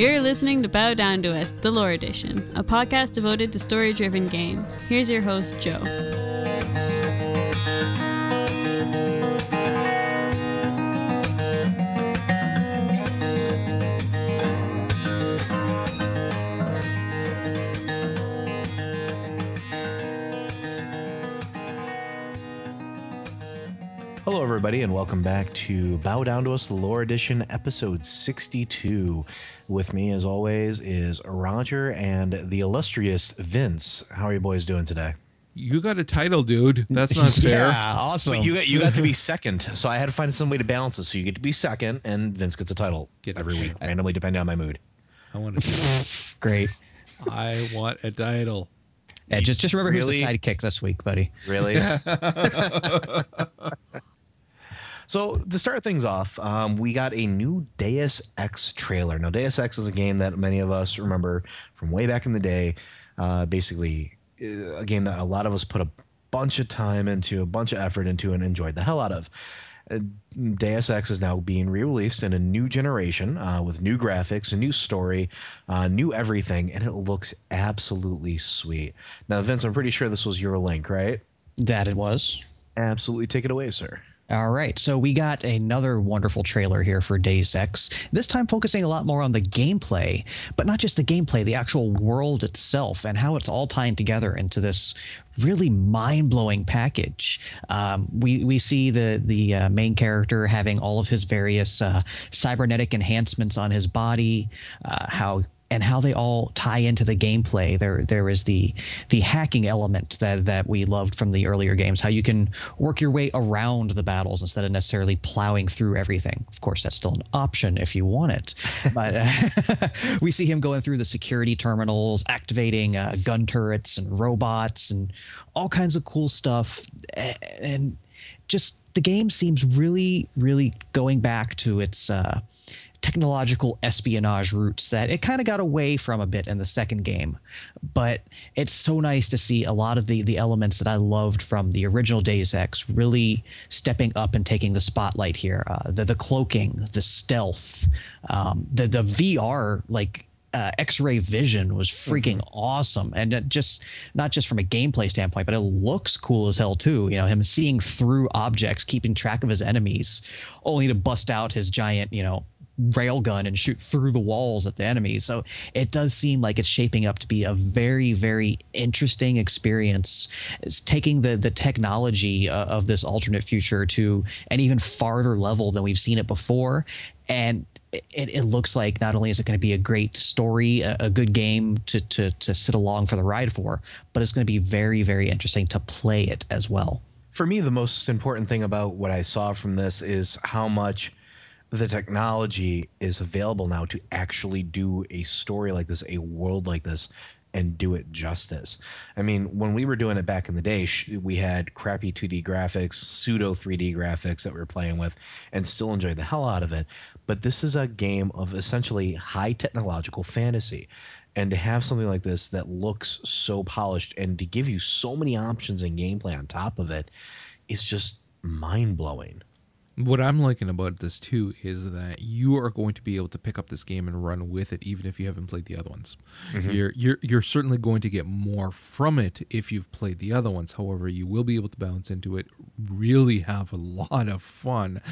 You're listening to Bow Down to Us, the Lore Edition, a podcast devoted to story driven games. Here's your host, Joe. Everybody, and welcome back to Bow Down to Us, the Lore Edition, episode 62. With me, as always, is Roger and the illustrious Vince. How are you boys doing today? You got a title, dude. That's not fair. Yeah, awesome. You got, you got to be second, so I had to find some way to balance it. So you get to be second, and Vince gets a title Get every it. week, randomly depending on my mood. I want a title. Great. I want a title. Yeah, just just remember Really? who's the sidekick this week, buddy. Really? so to start things off, um, we got a new Deus Ex trailer. Now, Deus Ex is a game that many of us remember from way back in the day. Uh, basically, uh, a game that a lot of us put a bunch of time into, a bunch of effort into, and enjoyed the hell out of. Uh, Deus Ex is now being re-released in a new generation uh, with new graphics, a new story, uh, new everything, and it looks absolutely sweet. Now, Vince, I'm pretty sure this was your link, right? That it was. Absolutely, take it away, sir. All right, so we got another wonderful trailer here for Deus Ex. This time focusing a lot more on the gameplay, but not just the gameplay, the actual world itself and how it's all tying together into this really mind-blowing package. Um, we we see the the uh, main character having all of his various uh, cybernetic enhancements on his body, uh, how and how they all tie into the gameplay. There there is the the hacking element that that we loved from the earlier games. How you can work your way around the battles instead of necessarily plowing through everything. Of course, that's still an option if you want it. But we see him going through the security terminals, activating uh, gun turrets and robots and all kinds of cool stuff. And just the game seems really, really going back to its uh, technological espionage roots that it kind of got away from a bit in the second game. But it's so nice to see a lot of the the elements that I loved from the original Deus Ex really stepping up and taking the spotlight here. Uh, the the cloaking, the stealth, um, the the VR like uh, X-ray vision was freaking awesome, and it just not just from a gameplay standpoint, but it looks cool as hell too. You know, him seeing through objects, keeping track of his enemies, only to bust out his giant, you know, railgun and shoot through the walls at the enemies. So it does seem like it's shaping up to be a very, very interesting experience. It's taking the the technology uh, of this alternate future to an even farther level than we've seen it before, and it, it looks like not only is it going to be a great story, a, a good game to, to to sit along for the ride for, but it's going to be very, very interesting to play it as well. For me, the most important thing about what I saw from this is how much the technology is available now to actually do a story like this, a world like this, and do it justice. I mean, when we were doing it back in the day, we had crappy 2D graphics, pseudo 3D graphics that we were playing with, and still enjoyed the hell out of it. But this is a game of essentially high technological fantasy. And to have something like this that looks so polished and to give you so many options in gameplay on top of it is just mind blowing. What I'm liking about this too is that you are going to be able to pick up this game and run with it, even if you haven't played the other ones. Mm-hmm. You're you're you're certainly going to get more from it if you've played the other ones. However, you will be able to bounce into it, really have a lot of fun.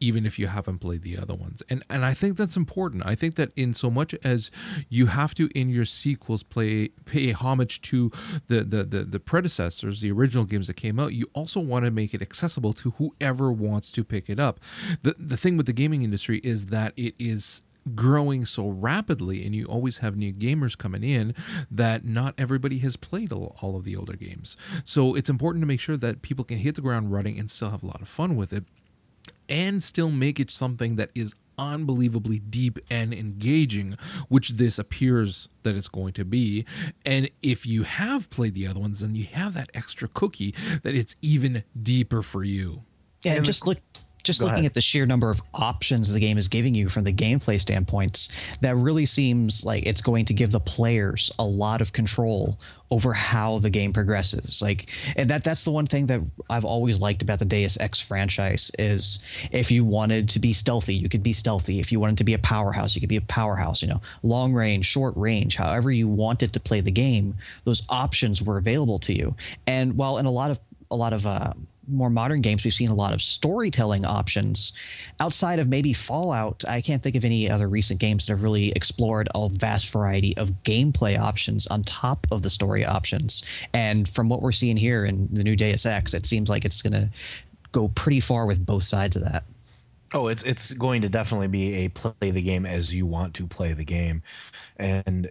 Even if you haven't played the other ones, and and I think that's important. I think that in so much as you have to in your sequels play pay homage to the the the, the predecessors, the original games that came out, you also want to make it accessible to whoever wants to pick it up. The the thing with the gaming industry is that it is growing so rapidly and you always have new gamers coming in that not everybody has played all, of the older games so it's important to make sure that people can hit the ground running and still have a lot of fun with it and still make it something that is unbelievably deep and engaging, which this appears that it's going to be. And if you have played the other ones, then you have that extra cookie that it's even deeper for you. Yeah, just look just Go looking ahead. at the sheer number of options the game is giving you from the gameplay standpoints, that really seems like it's going to give the players a lot of control over how the game progresses. Like, and that that's the one thing that I've always liked about the Deus Ex franchise is if you wanted to be stealthy, you could be stealthy. If you wanted to be a powerhouse, you could be a powerhouse. You know, long range, short range, however you wanted to play the game, those options were available to you. And while in a lot of a lot of uh, more modern games, we've seen a lot of storytelling options. Outside of maybe Fallout, I can't think of any other recent games that have really explored a vast variety of gameplay options on top of the story options. And from what we're seeing here in the new Deus Ex, it seems like it's going to go pretty far with both sides of that. Oh, it's it's going to definitely be a play the game as you want to play the game, and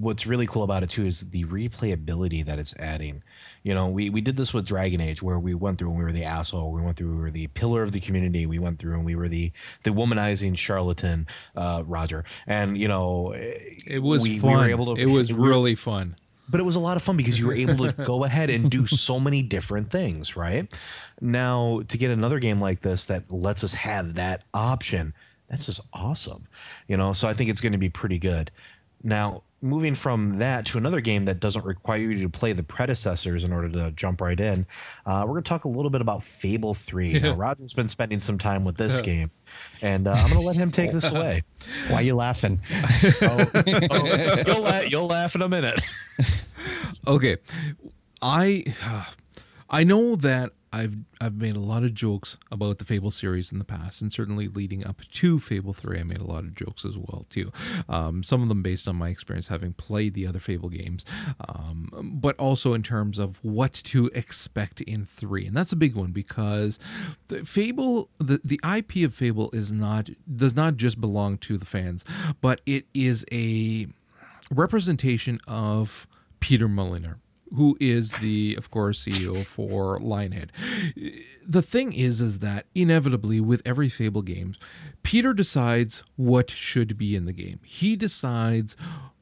what's really cool about it too is the replayability that it's adding. You know, we we did this with Dragon Age where we went through and we were the asshole, we went through, we were the pillar of the community, we went through and we were the the womanizing charlatan, uh, Roger, and you know, It was we, fun. we were able to. it was really fun. But it was a lot of fun because you were able to go ahead and do so many different things, right? Now, to get another game like this that lets us have that option, that's just awesome. You know, so I think it's going to be pretty good. Now, moving from that to another game that doesn't require you to play the predecessors in order to jump right in, uh, we're going to talk a little bit about Fable 3. Now, Roger's been spending some time with this game, and uh, I'm going to let him take this away. Why are you laughing? Oh, you'll, la- you'll laugh in a minute. Okay, I I know that I've I've made a lot of jokes about the Fable series in the past, and certainly leading up to Fable Three, I made a lot of jokes as well too. Um, some of them based on my experience having played the other Fable games, um, but also in terms of what to expect in three, and that's a big one because the Fable, the the IP of Fable is not does not just belong to the fans, but it is a representation of Peter Molyneux, who is the, of course, CEO for Lionhead. The thing is, is that inevitably with every Fable game, Peter decides what should be in the game. He decides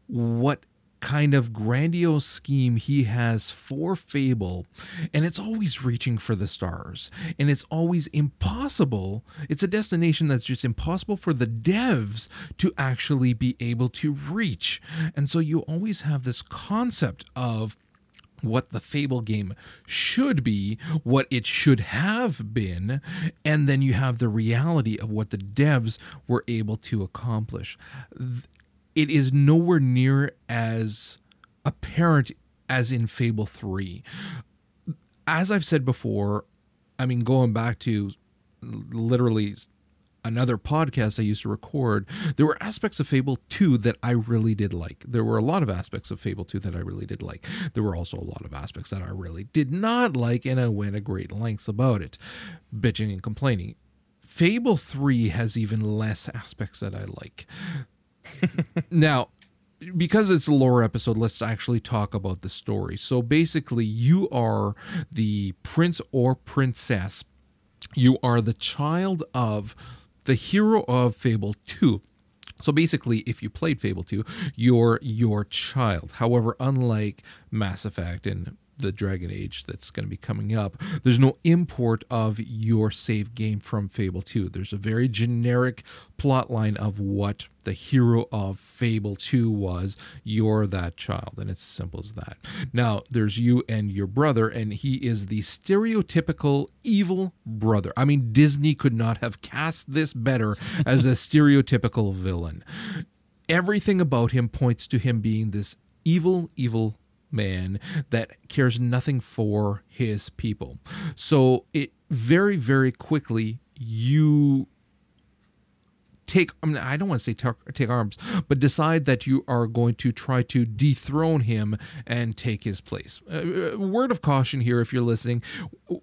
what kind of grandiose scheme he has for Fable, and it's always reaching for the stars, and it's always impossible. It's a destination that's just impossible for the devs to actually be able to reach. And so you always have this concept of what the Fable game should be, what it should have been, and then you have the reality of what the devs were able to accomplish. It is nowhere near as apparent as in Fable 3. As I've said before, I mean, going back to literally another podcast I used to record, there were aspects of Fable 2 that I really did like. There were a lot of aspects of Fable 2 that I really did like. There were also a lot of aspects that I really did not like, and I went at great lengths about it, bitching and complaining. Fable 3 has even less aspects that I like. now, because it's a lore episode, let's actually talk about the story. So basically, you are the prince or princess. You are the child of the hero of Fable 2. So basically, if you played Fable 2, you're your child. However, unlike Mass Effect and the Dragon Age that's going to be coming up, there's no import of your save game from Fable 2. There's a very generic plot line of what the hero of Fable 2 was. You're that child, and it's as simple as that. Now, there's you and your brother, and he is the stereotypical evil brother. I mean, Disney could not have cast this better as a stereotypical villain. Everything about him points to him being this evil, evil man that cares nothing for his people. So it very, very quickly you take I, mean, I don't want to say take, take arms, but decide that you are going to try to dethrone him and take his place. Uh, word of caution here if you're listening,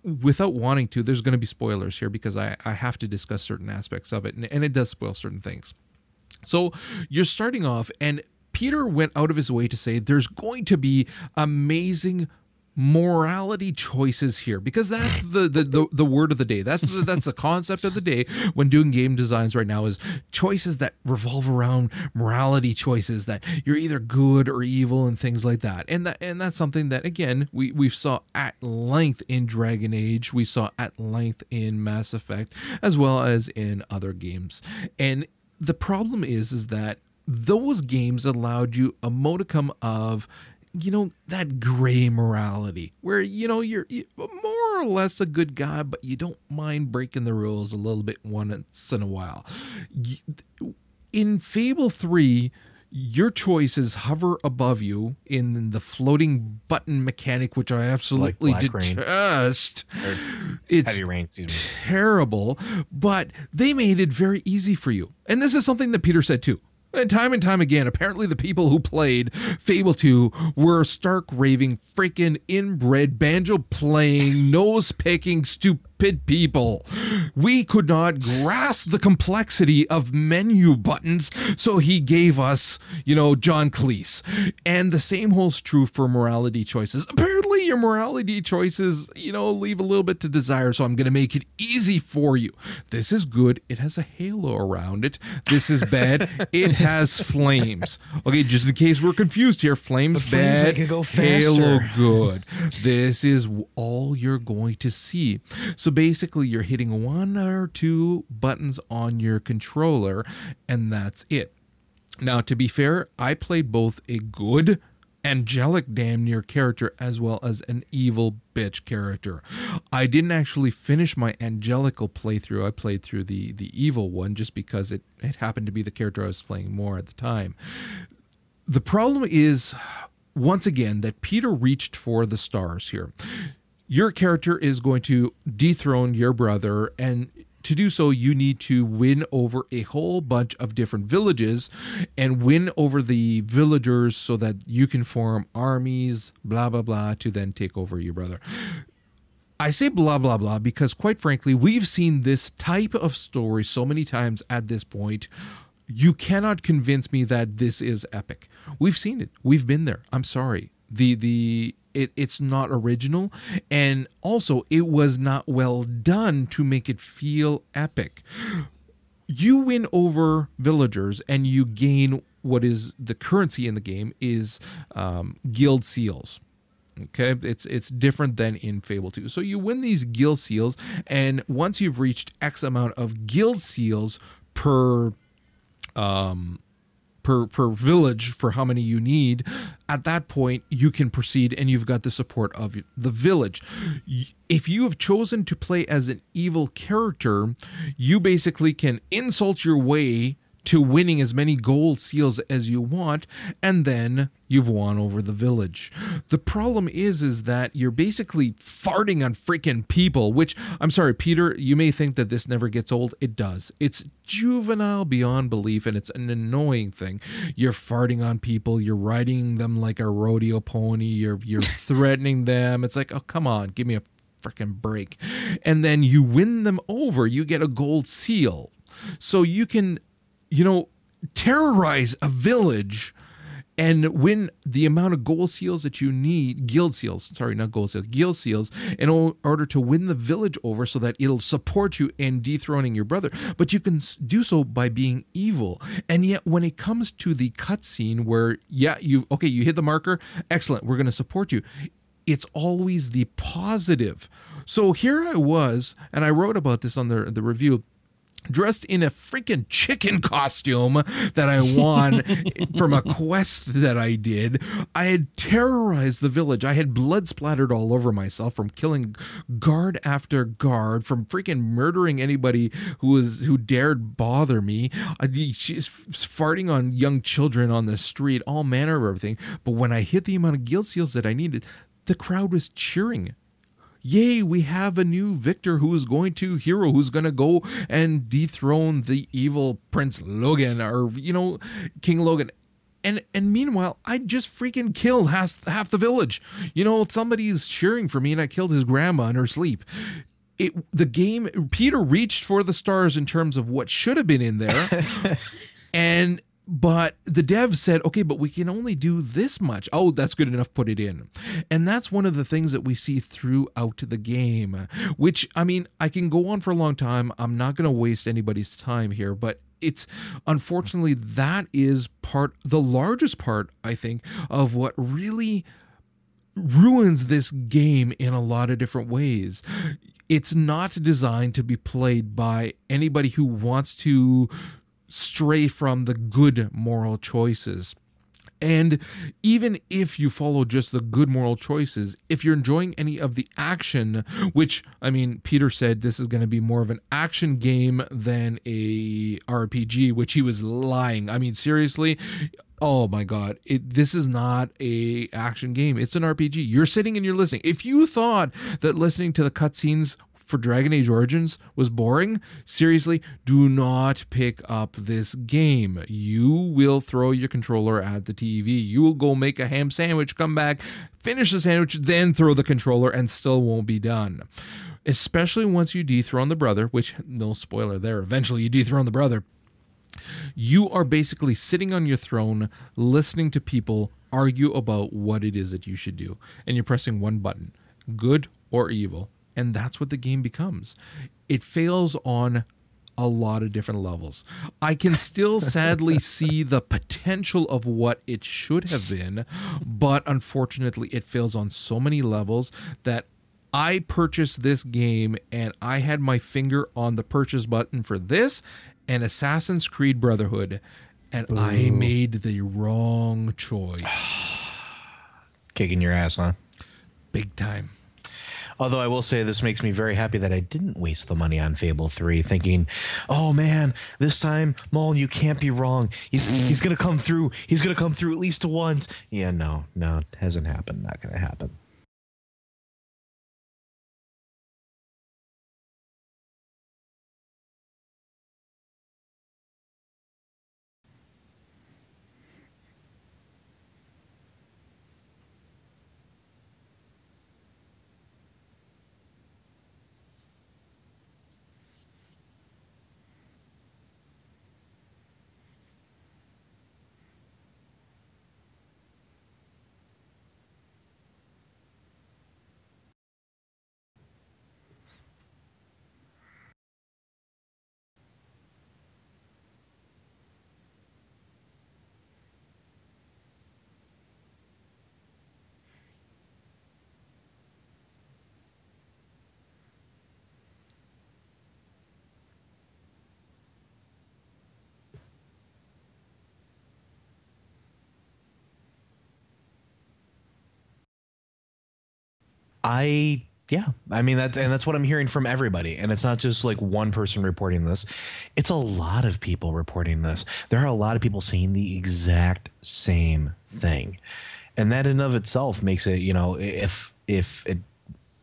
without wanting to, there's going to be spoilers here because I, I have to discuss certain aspects of it, and, and it does spoil certain things. So you're starting off, and Peter went out of his way to say there's going to be amazing morality choices here because that's the the, the, the word of the day. That's the, that's the concept of the day when doing game designs right now is choices that revolve around morality choices that you're either good or evil and things like that. And that and that's something that again we we saw at length in Dragon Age. We saw at length in Mass Effect as well as in other games. And the problem is is that those games allowed you a modicum of you know that gray morality where you know you're, more or less a good guy but you don't mind breaking the rules a little bit once in a while in fable 3 your choices hover above you in the floating button mechanic, which I absolutely Like detest. It's Heavy rain, terrible, but they made it very easy for you. And this is something that Peter said too. And time and time again, apparently the people who played Fable 2 were stark raving, freaking inbred, banjo playing, nose picking, stupid people. We could not grasp the complexity of menu buttons, so he gave us, you know, John Cleese. And the same holds true for morality choices. Apparently, your morality choices, you know, leave a little bit to desire, so I'm going to make it easy for you. This is good. It has a halo around it. This is bad. it has flames. Okay, just in case we're confused here, flames, flames bad, go halo good. This is all you're going to see. So basically, you're hitting one or two buttons on your controller, and that's it. Now, to be fair, I played both a good angelic damn near character as well as an evil bitch character. I didn't actually finish my angelical playthrough. I played through the the evil one just because it, it happened to be the character I was playing more at the time. The problem is once again that Peter reached for the stars here. Your character is going to dethrone your brother and to do so you need to win over a whole bunch of different villages and win over the villagers so that you can form armies blah blah blah to then take over your brother I say blah, blah, blah because, quite frankly, we've seen this type of story so many times at this point. You cannot convince me that this is epic. We've seen it. We've been there. I'm sorry. The, the, it, it's not original. And also, it was not well done to make it feel epic. You win over villagers and you gain what is the currency in the game is um, guild seals. Okay, it's it's different than in Fable 2. So you win these guild seals, and once you've reached X amount of guild seals per um per per village for how many you need, at that point you can proceed and you've got the support of the village. If you have chosen to play as an evil character, you basically can insult your way to winning as many gold seals as you want and then you've won over the village. The problem is is that you're basically farting on freaking people, which I'm sorry Peter, you may think that this never gets old. It does. It's juvenile beyond belief and it's an annoying thing. You're farting on people, you're riding them like a rodeo pony, you're you're threatening them. It's like, "Oh, come on, give me a freaking break." And then you win them over, you get a gold seal. So you can you know, terrorize a village and win the amount of gold seals that you need, guild seals, sorry, not gold seals, guild seals, in order to win the village over so that it'll support you in dethroning your brother. But you can do so by being evil. And yet, when it comes to the cutscene where, yeah, you, okay, you hit the marker, excellent, we're going to support you. It's always the positive. So here I was, and I wrote about this on the, the review dressed in a freaking chicken costume that I won from a quest that I did. I had terrorized the village. I had blood splattered all over myself from killing guard after guard, from freaking murdering anybody who was who dared bother me. She's farting on young children on the street, all manner of everything. But when I hit the amount of guild seals that I needed, the crowd was cheering yay, we have a new victor who is going to hero who's going to go and dethrone the evil Prince Logan or you know King Logan. And and meanwhile, I just freaking killed half half the village. You know, somebody's cheering for me and I killed his grandma in her sleep. It the game Peter reached for the stars in terms of what should have been in there. and but the dev said, okay, but we can only do this much. Oh, that's good enough. Put it in. And that's one of the things that we see throughout the game, which, I mean, I can go on for a long time. I'm not going to waste anybody's time here, but it's unfortunately that is part, the largest part, I think, of what really ruins this game in a lot of different ways. It's not designed to be played by anybody who wants to stray from the good moral choices. And even if you follow just the good moral choices, if you're enjoying any of the action, which I mean, Peter said this is going to be more of an action game than a RPG, which he was lying. I mean, seriously, oh my god it, this is not a action game it's an rpg you're sitting and you're listening if you thought that listening to the cutscenes for Dragon Age Origins was boring, seriously, do not pick up this game. You will throw your controller at the TV. You will go make a ham sandwich, come back, finish the sandwich, then throw the controller, and still won't be done. Especially once you dethrone the brother, which, no spoiler there, eventually you dethrone the brother. You are basically sitting on your throne, listening to people argue about what it is that you should do. And you're pressing one button good or evil and that's what the game becomes. It fails on a lot of different levels. I can still sadly see the potential of what it should have been, but unfortunately, it fails on so many levels that I purchased this game and I had my finger on the purchase button for this and Assassin's Creed Brotherhood, and Ooh. I made the wrong choice. Kicking your ass, huh? Big time. Although I will say this makes me very happy that I didn't waste the money on Fable 3 thinking, "Oh man, this time Mullen, you can't be wrong. He's he's going to come through. He's going to come through at least once." Yeah, no. No, it hasn't happened. Not going to happen. I yeah, I mean that, and that's what I'm hearing from everybody. And it's not just like one person reporting this; it's a lot of people reporting this. There are a lot of people saying the exact same thing, and that in of itself makes it, you know, if if it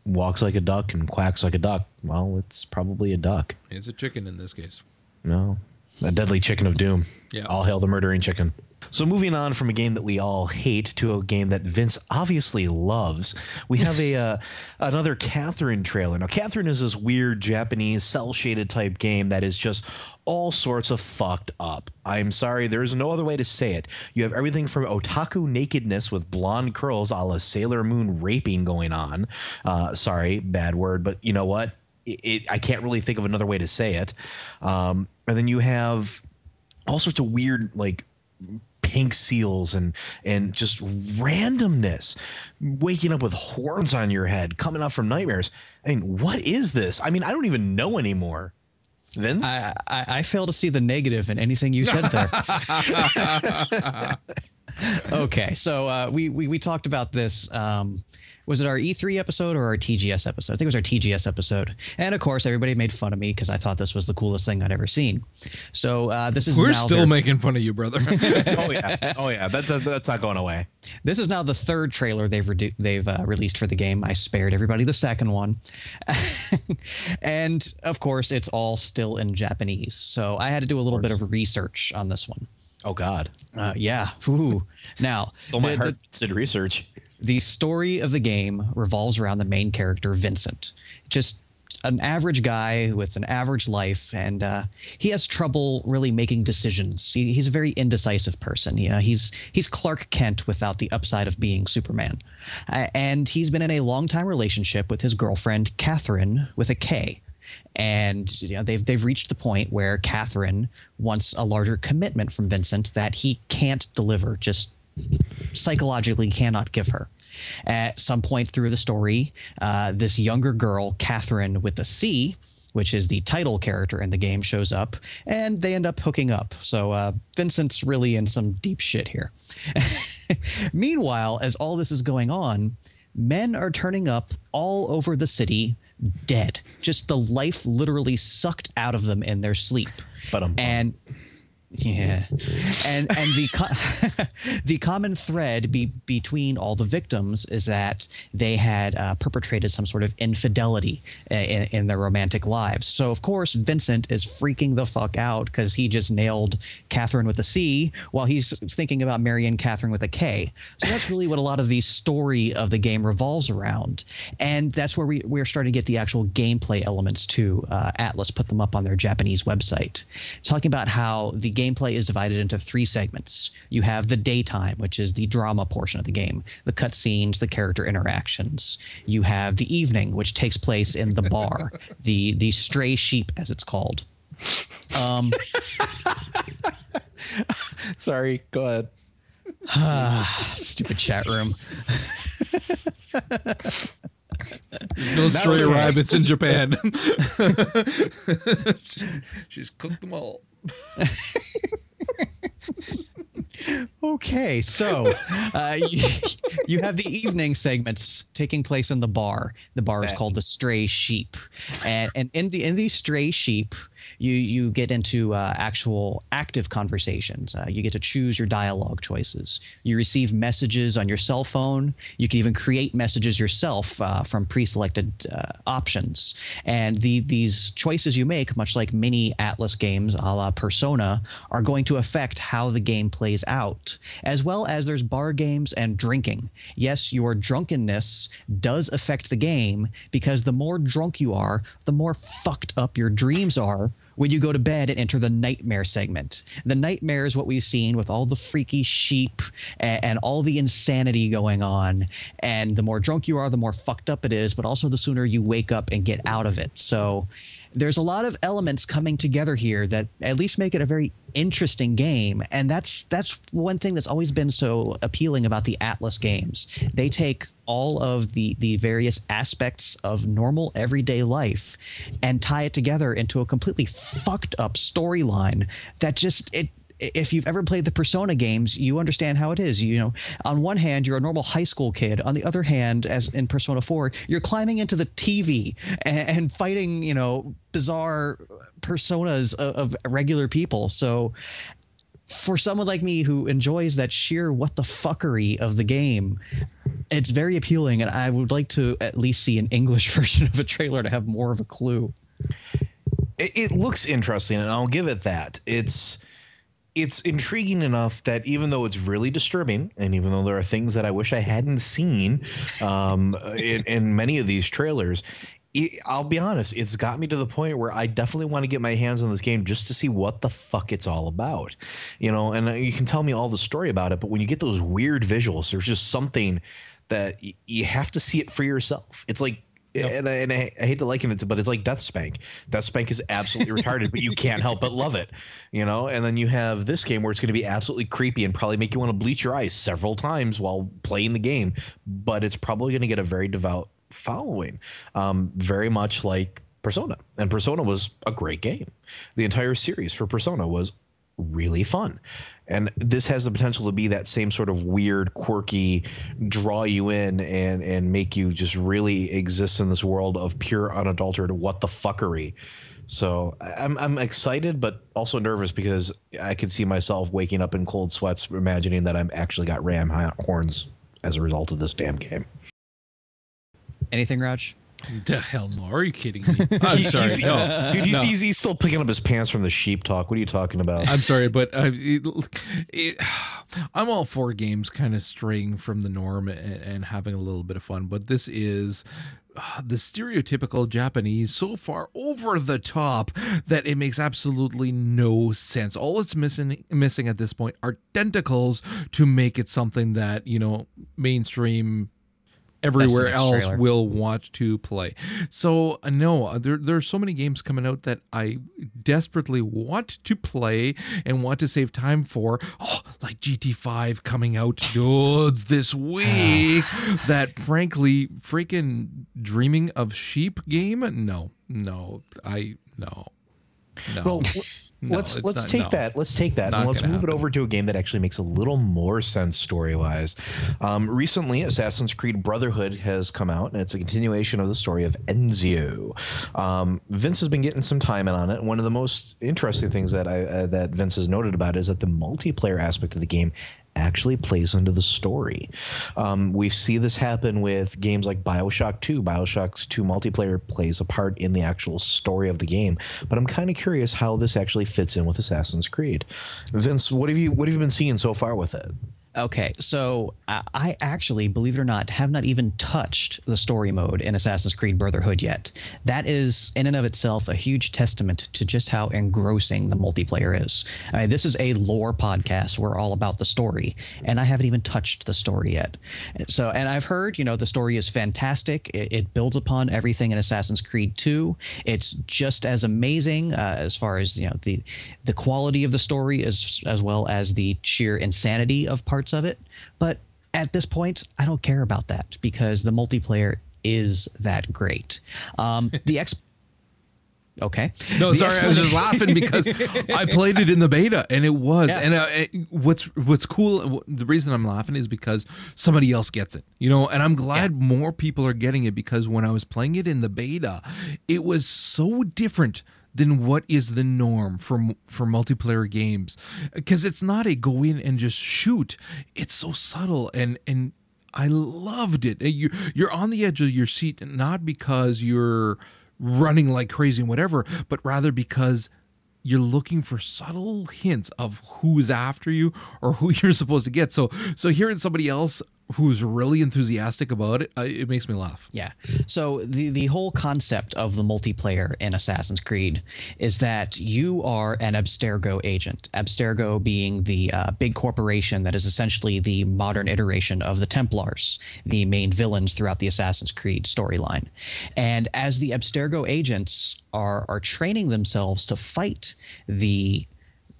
walks like a duck and quacks like a duck, well, it's probably a duck. It's a chicken in this case. No, a deadly chicken of doom. Yeah, all hail the murdering chicken. So moving on from a game that we all hate to a game that Vince obviously loves, we have a uh, another Catherine trailer. Now Catherine is this weird Japanese cel shaded type game that is just all sorts of fucked up. I'm sorry, there is no other way to say it. You have everything from otaku nakedness with blonde curls, a la Sailor Moon raping going on. Uh, sorry, bad word, but you know what? It, it, I can't really think of another way to say it. Um, and then you have all sorts of weird like pink seals and and just randomness waking up with horns on your head coming up from nightmares i mean what is this i mean i don't even know anymore Vince? I, I, I fail to see the negative in anything you said there. okay, so uh, we, we we talked about this. Um, was it our E3 episode or our TGS episode? I think it was our TGS episode. And of course, everybody made fun of me because I thought this was the coolest thing I'd ever seen. So uh, this is we're still making fun of you, brother. oh yeah, oh yeah, that, that, that's not going away. This is now the third trailer they've redu- they've uh, released for the game. I spared everybody the second one, and of course, it's all still in Japanese. So I had to do a little bit of research on this one. Oh God. Uh, yeah. Ooh. Now, still my heart did research the story of the game revolves around the main character Vincent. Just an average guy with an average life, and uh, he has trouble really making decisions. He, he's a very indecisive person. Yeah, he's he's Clark Kent without the upside of being Superman, uh, and he's been in a long time relationship with his girlfriend Catherine with a K. And you know, they've they've reached the point where Catherine wants a larger commitment from Vincent that he can't deliver, just psychologically cannot give her. At some point through the story, uh, this younger girl, Catherine with a C, which is the title character in the game, shows up, and they end up hooking up. So uh, Vincent's really in some deep shit here. Meanwhile, as all this is going on, men are turning up all over the city dead. Just the life literally sucked out of them in their sleep. But um, and yeah, and and the co- the common thread be, between all the victims is that they had uh, perpetrated some sort of infidelity in, in their romantic lives. So of course Vincent is freaking the fuck out because he just nailed Catherine with a C while he's thinking about marrying Catherine with a K. So that's really what a lot of the story of the game revolves around, and that's where we we're starting to get the actual gameplay elements too. Uh, Atlus put them up on their Japanese website, talking about how the gameplay is divided into three segments. You have the daytime, which is the drama portion of the game, the cutscenes, the character interactions. You have the evening, which takes place in the bar, the the stray sheep, as it's called. Um, sorry, go ahead. stupid chat room. No stray okay. rabbits in Japan. She's cooked them all. Okay, so uh, you, you have the evening segments taking place in the bar. The bar is called the Stray Sheep, and and in the in these Stray Sheep, you you get into uh, actual active conversations. Uh, you get to choose your dialogue choices. You receive messages on your cell phone. You can even create messages yourself uh, from pre-selected uh, options. And the these choices you make, much like many Atlus games, a la Persona, are going to affect how the game plays out. As well as there's bar games and drinking. Yes, your drunkenness does affect the game because the more drunk you are, the more fucked up your dreams are when you go to bed and enter the nightmare segment. The nightmare is what we've seen with all the freaky sheep and, and, all the insanity going on. And the more drunk you are, the more fucked up it is, but also the sooner you wake up and get out of it. So there's a lot of elements coming together here that at least make it a very interesting game. And that's that's one thing that's always been so appealing about the Atlus games. They take all of the the various aspects of normal everyday life and tie it together into a completely fucked up storyline that just it if you've ever played the Persona games, you understand how it is. You know, on one hand, you're a normal high school kid. On the other hand, as in Persona 4, you're climbing into the TV and, and fighting, you know, bizarre personas of, of regular people. So for someone like me who enjoys that sheer what the fuckery of the game, it's very appealing, and I would like to at least see an English version of a trailer to have more of a clue. It, it looks interesting, and I'll give it that. It's it's intriguing enough that even though it's really disturbing, and even though there are things that I wish I hadn't seen um, in, in many of these trailers, it, I'll be honest, it's got me to the point where I definitely want to get my hands on this game just to see what the fuck it's all about. You know, and uh, you can tell me all the story about it, but when you get those weird visuals, there's just something that y- you have to see it for yourself. It's like Yep. And, I, and I, I, hate to liken it to, but it's like DeathSpank. Death Spank is absolutely retarded, but you can't help but love it, you know. And then you have this game where it's going to be absolutely creepy and probably make you want to bleach your eyes several times while playing the game, but it's probably going to get a very devout following, um, very much like Persona. And Persona was a great game. The entire series for Persona was really fun. And this has the potential to be that same sort of weird, quirky, draw you in and and make you just really exist in this world of pure, unadulterated what the fuckery. So I'm I'm excited, but also nervous because I could see myself waking up in cold sweats, imagining that I'm actually got ram horns as a result of this damn game. Anything, Raj? The hell no! Are you kidding me? I'm sorry, no, dude. He's, no. he's, he's still picking up his pants from the sheep talk. What are you talking about? I'm sorry, but uh, it, it, I'm all for games kind of straying from the norm and, and having a little bit of fun, but this is uh, the stereotypical Japanese so far over the top that it makes absolutely no sense. All it's missing missing at this point are tentacles to make it something that, you know, mainstream everywhere else trailer. will want to play. So uh, no, uh, there there are so many games coming out that I desperately want to play and want to save time for. Oh, like GT5 coming out dudes this week. that frankly, freaking dreaming of sheep game. No, no, I no, no. Well, no, let's let's not, take no. that. Let's take that not and let's move happen. it over to a game that actually makes a little more sense story wise. Um, recently, Assassin's Creed Brotherhood has come out, and it's a continuation of the story of Ezio. Um, Vince has been getting some time in on it. One of the most interesting things that I uh, that Vince has noted about is that the multiplayer aspect of the game actually plays into the story. Um, we see this happen with games like Bioshock 2. Bioshock 2 multiplayer plays a part in the actual story of the game, but I'm kind of curious how this actually fits in with Assassin's Creed. Vince, what have you what have you been seeing so far with it? Okay, so I actually, believe it or not, have not even touched the story mode in Assassin's Creed Brotherhood yet. That is, in and of itself, a huge testament to just how engrossing the multiplayer is. I mean, this is a lore podcast. We're all about the story, and I haven't even touched the story yet. So, and I've heard, you know, the story is fantastic. It, it builds upon everything in Assassin's Creed 2. It's just as amazing uh, as far as you know the the quality of the story as as well as the sheer insanity of parts parts of it. But at this point, I don't care about that because the multiplayer is that great. Um, the X. Okay. No, the sorry, I was just laughing because I played it in the beta and it was. Yeah. And uh, what's what's cool, the reason I'm laughing is because somebody else gets it, you know. And I'm glad yeah. more people are getting it because when I was playing it in the beta, it was so different than what is the norm for for multiplayer games. Because it's not a go in and just shoot. It's so subtle and and I loved it. You you're on the edge of your seat not because you're running like crazy and whatever but rather because you're looking for subtle hints of who's after you or who you're supposed to get. So so hearing somebody else who's really enthusiastic about it, it makes me laugh. Yeah. So the the whole concept of the multiplayer in Assassin's Creed is that you are an Abstergo agent. Abstergo being the uh, big corporation that is essentially the modern iteration of the Templars, the main villains throughout the Assassin's Creed storyline. And as the Abstergo agents are are training themselves to fight the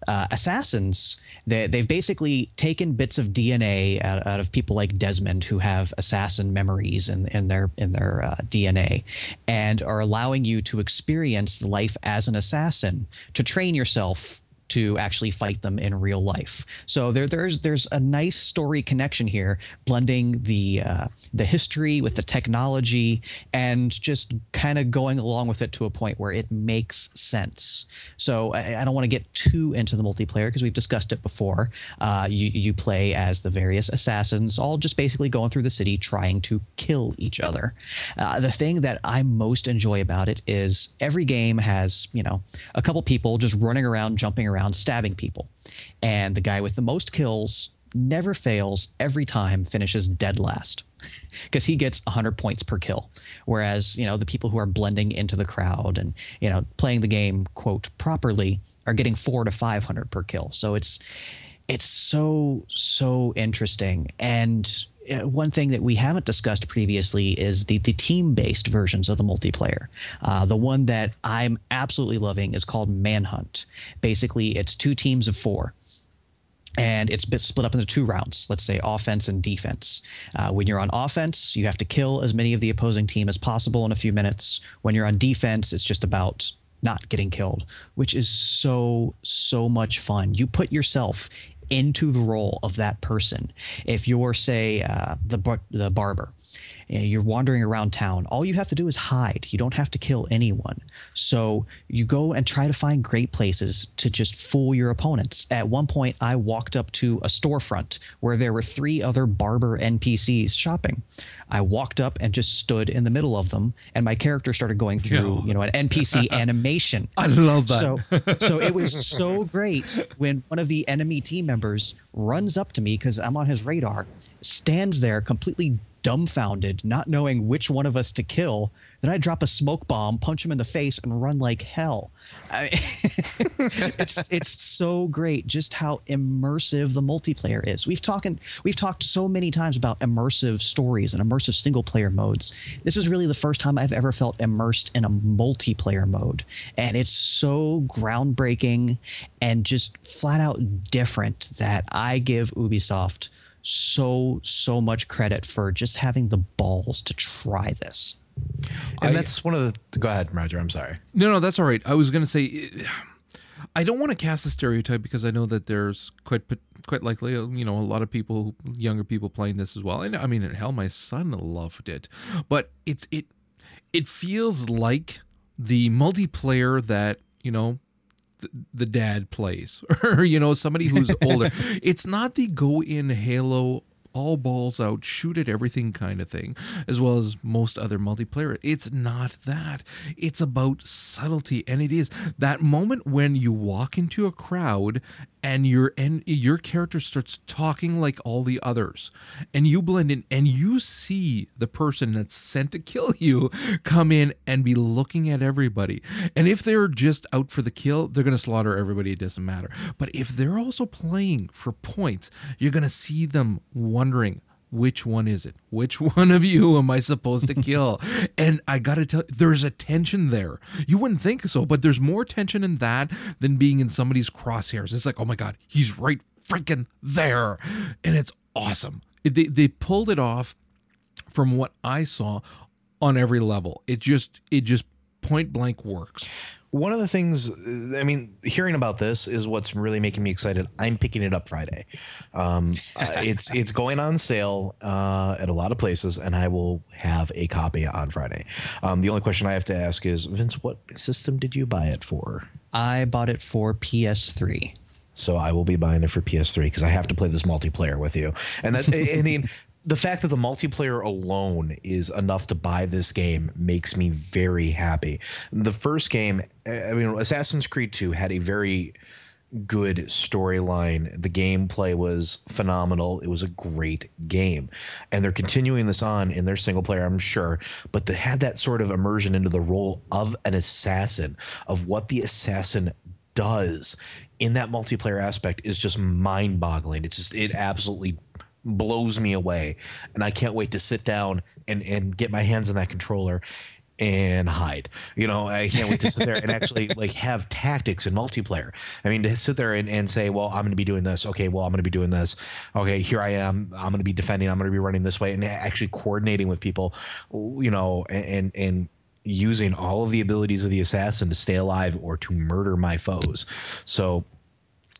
uh, assassins, they, they've basically taken bits of DNA out, out, of people like Desmond who have assassin memories in, in their in their uh, DNA, and are allowing you to experience life as an assassin to train yourself to actually fight them in real life. So there, there's there's a nice story connection here, blending the uh, the history with the technology, and just kind of going along with it to a point where it makes sense. So I, I don't want to get too into the multiplayer because we've discussed it before. Uh, you you play as the various assassins, all just basically going through the city trying to kill each other. Uh, the thing that I most enjoy about it is every game has you know a couple people just running around, jumping around around stabbing people. And the guy with the most kills never fails every time finishes dead last because he gets 100 points per kill. Whereas you know the people who are blending into the crowd and you know playing the game quote properly are getting 4 to 500 per kill. So it's it's so so interesting. And one thing that we haven't discussed previously is the, the team based versions of the multiplayer. Uh, the one that I'm absolutely loving is called Manhunt. Basically, it's two teams of four and it's split up into two rounds let's say offense and defense uh, when you're on offense you have to kill as many of the opposing team as possible in a few minutes when you're on defense it's just about not getting killed which is so so much fun you put yourself into the role of that person. If you're, say, uh, the bar- the barber, you're wandering around town. All you have to do is hide. You don't have to kill anyone. So you go and try to find great places to just fool your opponents. At one point, I walked up to a storefront where there were three other barber NPCs shopping. I walked up and just stood in the middle of them, and my character started going through, you know, an NPC animation. I love that. So, so it was so great when one of the enemy team members runs up to me because I'm on his radar, stands there completely dumbfounded, not knowing which one of us to kill. Then I drop a smoke bomb, punch him in the face, and run like hell. I it's it's so great just how immersive the multiplayer is. We've talking we've talked so many times about immersive stories and immersive single player modes. This is really the first time I've ever felt immersed in a multiplayer mode, and it's so groundbreaking and just flat out different that I give Ubisoft so so much credit for just having the balls to try this. And I, that's one of the. Go ahead, Roger. I'm sorry. No, no, that's all right. I was going to say, I don't want to cast a stereotype because I know that there's quite quite likely, you know, a lot of people, younger people playing this as well. And I mean, hell, my son loved it, but it's it it feels like the multiplayer that you know the dad plays or you know somebody who's older it's not the go in halo all balls out, shoot at everything kind of thing, as well as most other multiplayer. It's not that. It's about subtlety. And it is that moment when you walk into a crowd and your and your character starts talking like all the others. And you blend in and you see the person that's sent to kill you come in and be looking at everybody. And if they're just out for the kill they're going to slaughter everybody. It doesn't matter. But if they're also playing for points you're going to see them wondering which one is it? Which one of you am I supposed to kill? and I got to tell there's a tension there. You wouldn't think so, but there's more tension in that than being in somebody's crosshairs. It's like, oh my God, he's right freaking there. And it's awesome. They, they pulled it off from what I saw on every level. It just, it just point blank works one of the things i mean hearing about this is what's really making me excited. I'm picking it up friday. Um, uh, it's it's going on sale uh, at a lot of places and i will have a copy on friday. Um, the only question i have to ask is vince what system did you buy it for? I bought it for ps3 so I will be buying it for PS3 because I have to play this multiplayer with you. And that I mean, the fact that the multiplayer alone is enough to buy this game makes me very happy. The first game, I mean, Assassin's Creed 2 had a very good storyline. The gameplay was phenomenal. It was a great game. And they're continuing this on in their single player, I'm sure. But to have that sort of immersion into the role of an assassin, of what the assassin does in that multiplayer aspect is just mind boggling. It's just, it absolutely blows me away. And I can't wait to sit down and, and get my hands on that controller and hide. You know, I can't wait to sit there and actually like have tactics in multiplayer. I mean, to sit there and, and say, well, I'm going to be doing this. Okay, well, I'm going to be doing this. Okay, here I am. I'm going to be defending. I'm going to be running this way and actually coordinating with people, you know, and, and, using all of the abilities of the assassin to stay alive or to murder my foes. So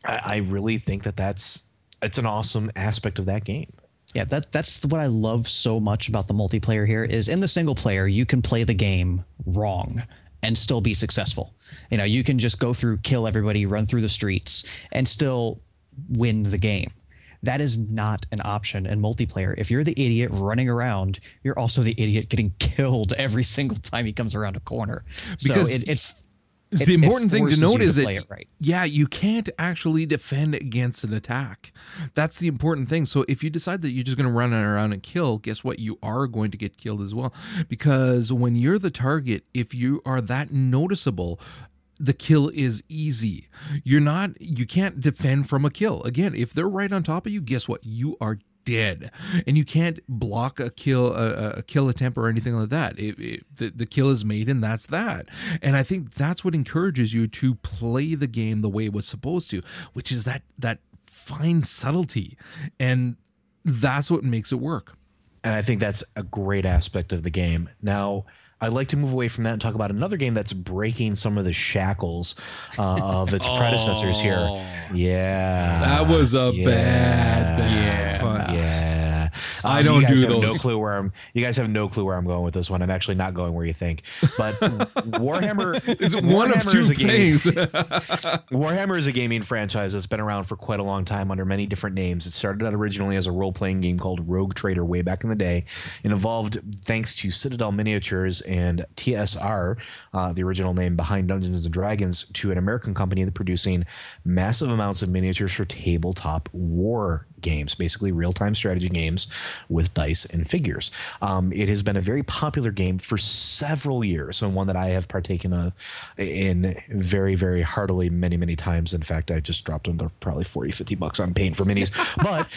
I, I really think that that's it's an awesome aspect of that game. Yeah, that that's what I love so much about the multiplayer here is in the single player you can play the game wrong and still be successful. You know, you can just go through, kill everybody, run through the streets, and still win the game. That is not an option in multiplayer. If you're the idiot running around, you're also the idiot getting killed every single time he comes around a corner. Because so it, it it, the important thing to note is that right. yeah, you can't actually defend against an attack. That's the important thing. So if you decide that you're just going to run around and kill, guess what? You are going to get killed as well because when you're the target, if you are that noticeable, the kill is easy. You're not you can't defend from a kill. Again, if they're right on top of you, guess what? You are dead, and you can't block a kill a, a kill attempt or anything like that. It, it, the, the kill is made, and that's that. And I think that's what encourages you to play the game the way it was supposed to, which is that that fine subtlety, and that's what makes it work. And I think that's a great aspect of the game. Now, I'd like to move away from that and talk about another game that's breaking some of the shackles uh, of its oh, predecessors here. Yeah, that was a yeah, bad, bad, yeah, yeah. I Um, don't do have No clue where I'm. You guys have no clue where I'm going with this one. I'm actually not going where you think. But Warhammer. is one of two things. Warhammer is a gaming franchise that's been around for quite a long time under many different names. It started out originally as a role playing game called Rogue Trader way back in the day. It evolved thanks to Citadel Miniatures and TSR, uh, the original name behind Dungeons and Dragons, to an American company that producing massive amounts of miniatures for tabletop war games, basically real time strategy games with dice and figures. Um, it has been a very popular game for several years and one that I have partaken of in very, very heartily many, many times. In fact, I just dropped another probably 40, 50 bucks on paying for minis. But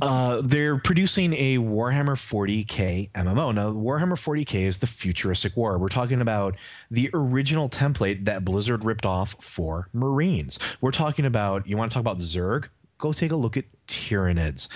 uh, they're producing a Warhammer 40k MMO. Now, Warhammer 40k is the futuristic war. We're talking about the original template that Blizzard ripped off for Marines. We're talking about, you want to talk about Zerg? Go take a look at Tyranids.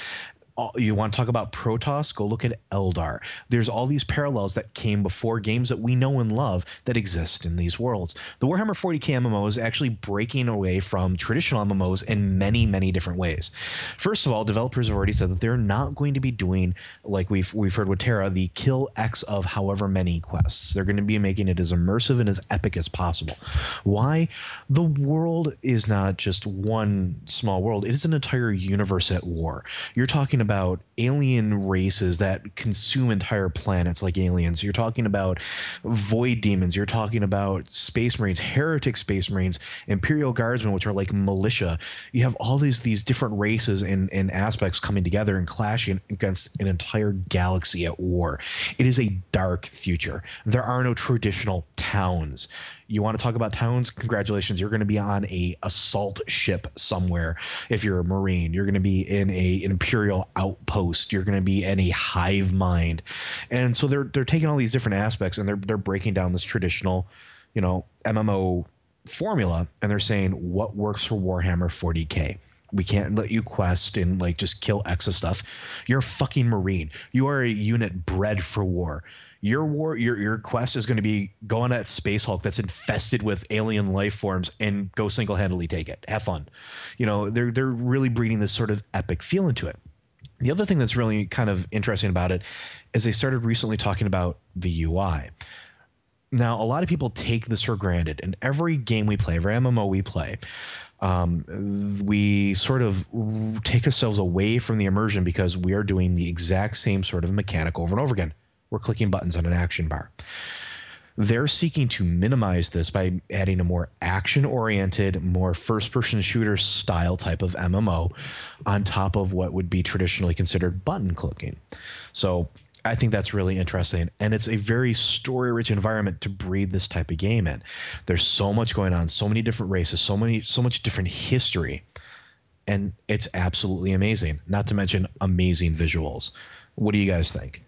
You want to talk about Protoss? Go look at Eldar. There's all these parallels that came before games that we know and love that exist in these worlds. The Warhammer 40k MMO is actually breaking away from traditional MMOs in many, many different ways. First of all, developers have already said that they're not going to be doing like we've we've heard with TERA, the kill X of however many quests. They're going to be making it as immersive and as epic as possible. Why? The world is not just one small world; it is an entire universe at war. You're talking about alien races that consume entire planets like aliens. You're talking about void demons. You're talking about space marines, heretic space marines, imperial guardsmen, which are like militia. You have all these these different races and, and aspects coming together and clashing against an entire galaxy at war. It is a dark future. There are no traditional towns. You want to talk about towns? Congratulations, you're going to be on a assault ship somewhere. If you're a marine, you're going to be in a an imperial outpost. You're going to be in a hive mind, and so they're they're taking all these different aspects and they're they're breaking down this traditional, you know, MMO formula, and they're saying what works for Warhammer 40k. We can't let you quest and like just kill X of stuff. You're a fucking marine. You are a unit bred for war your war your your quest is going to be go on that space hulk that's infested with alien life forms and go single-handedly take it. Have fun. You know they're they're really breeding this sort of epic feel into it. The other thing that's really kind of interesting about it is they started recently talking about the ui now a lot of people take this for granted in every game we play every mmo we play um, we sort of take ourselves away from the immersion because we are doing the exact same sort of mechanic over and over again we're clicking buttons on an action bar. They're seeking to minimize this by adding a more action oriented, more first person shooter style type of MMO on top of what would be traditionally considered button clicking. So I think that's really interesting. And it's a very story rich environment to breed this type of game in. There's so much going on, so many different races, so many, so much different history. And it's absolutely amazing, not to mention amazing visuals. What do you guys think?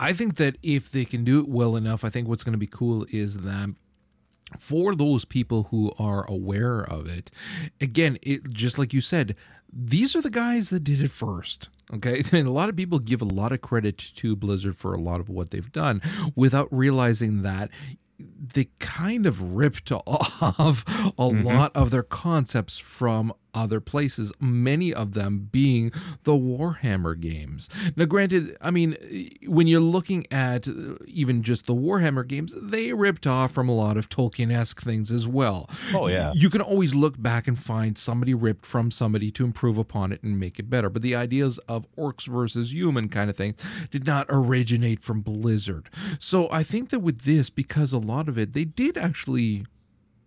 I think that if they can do it well enough, I think what's going to be cool is that for those people who are aware of it, again, it just like you said, these are the guys that did it first. Okay. And a lot of people give a lot of credit to Blizzard for a lot of what they've done without realizing that they kind of ripped off a mm-hmm. lot of their concepts from other places, many of them being the Warhammer games. Now, granted, I mean, when you're looking at uh, even just the Warhammer games, they ripped off from a lot of Tolkien esque things as well. Oh, yeah. You can always look back and find somebody ripped from somebody to improve upon it and make it better. But the ideas of orcs versus human kind of thing did not originate from Blizzard. So I think that with this, because a lot of it, they did actually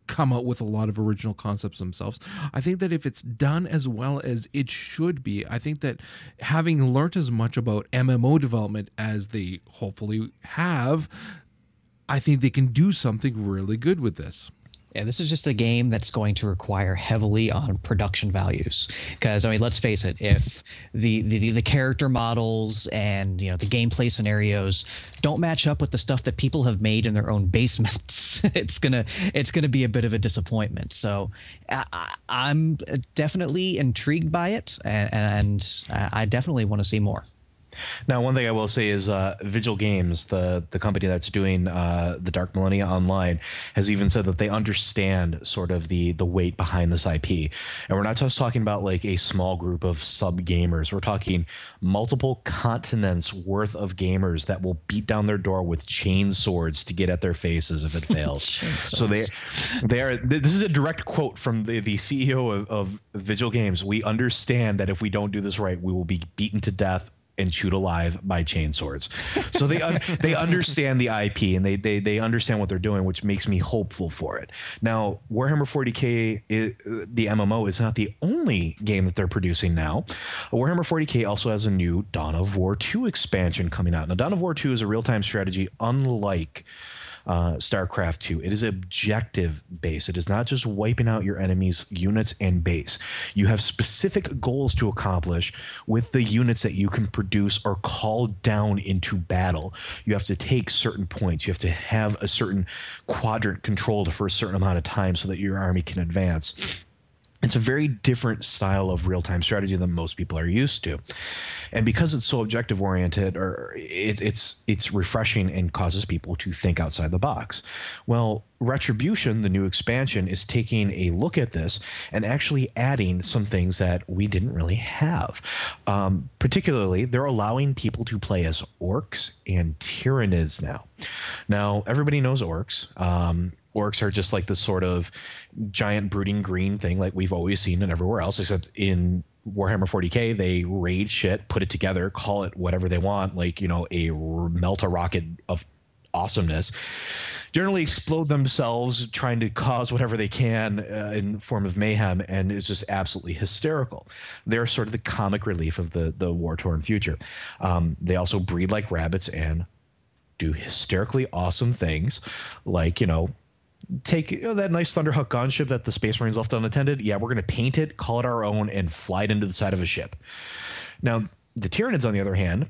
come out with a lot of original concepts themselves. I think that if it's done as well as it should be, I think that having learnt as much about MMO development as they hopefully have, I think they can do something really good with this. Yeah, this is just a game that's going to require heavily on production values. Because I mean, let's face it, if the, the the character models and you know the gameplay scenarios don't match up with the stuff that people have made in their own basements, it's gonna it's gonna be a bit of a disappointment. So I, I'm definitely intrigued by it, and, and I definitely want to see more. Now, one thing I will say is uh, Vigil Games, the the company that's doing uh, the Dark Millennium Online, has even said that they understand sort of the the weight behind this IP, and we're not just talking about like a small group of sub gamers. We're talking multiple continents worth of gamers that will beat down their door with chain swords to get at their faces if it fails. so they they are. This is a direct quote from the the CEO of, of Vigil Games. We understand that if we don't do this right, we will be beaten to death and chewed alive by chainsaws. So they un- they understand the IP and they, they they understand what they're doing, which makes me hopeful for it. Now, Warhammer 40k, is, the MMO, is not the only game that they're producing now. Warhammer 40k also has a new Dawn of War 2 expansion coming out. Now, Dawn of War 2 is a real time strategy unlike uh, StarCraft 2. It is objective based. It is not just wiping out your enemy's units and base. You have specific goals to accomplish with the units that you can produce or call down into battle. You have to take certain points. You have to have a certain quadrant controlled for a certain amount of time so that your army can advance it's a very different style of real-time strategy than most people are used to. And because it's so objective oriented or it, it's it's refreshing and causes people to think outside the box. Well retribution the new expansion is taking a look at this and actually adding some things that we didn't really have. Um, particularly they're allowing people to play as orcs and tyranids now. Now everybody knows orcs. Um, orcs are just like this sort of giant brooding green thing like we've always seen and everywhere else except in Warhammer 40k they raid shit put it together call it whatever they want like you know a melt a rocket of awesomeness generally explode themselves trying to cause whatever they can uh, in the form of mayhem and it's just absolutely hysterical. They're sort of the comic relief of the the war torn future. Um, they also breed like rabbits and do hysterically awesome things like you know take you know, that nice Thunderhawk gunship that the Space Marines left unattended. Yeah, we're going to paint it, call it our own, and fly it into the side of a ship. Now, the Tyranids, on the other hand,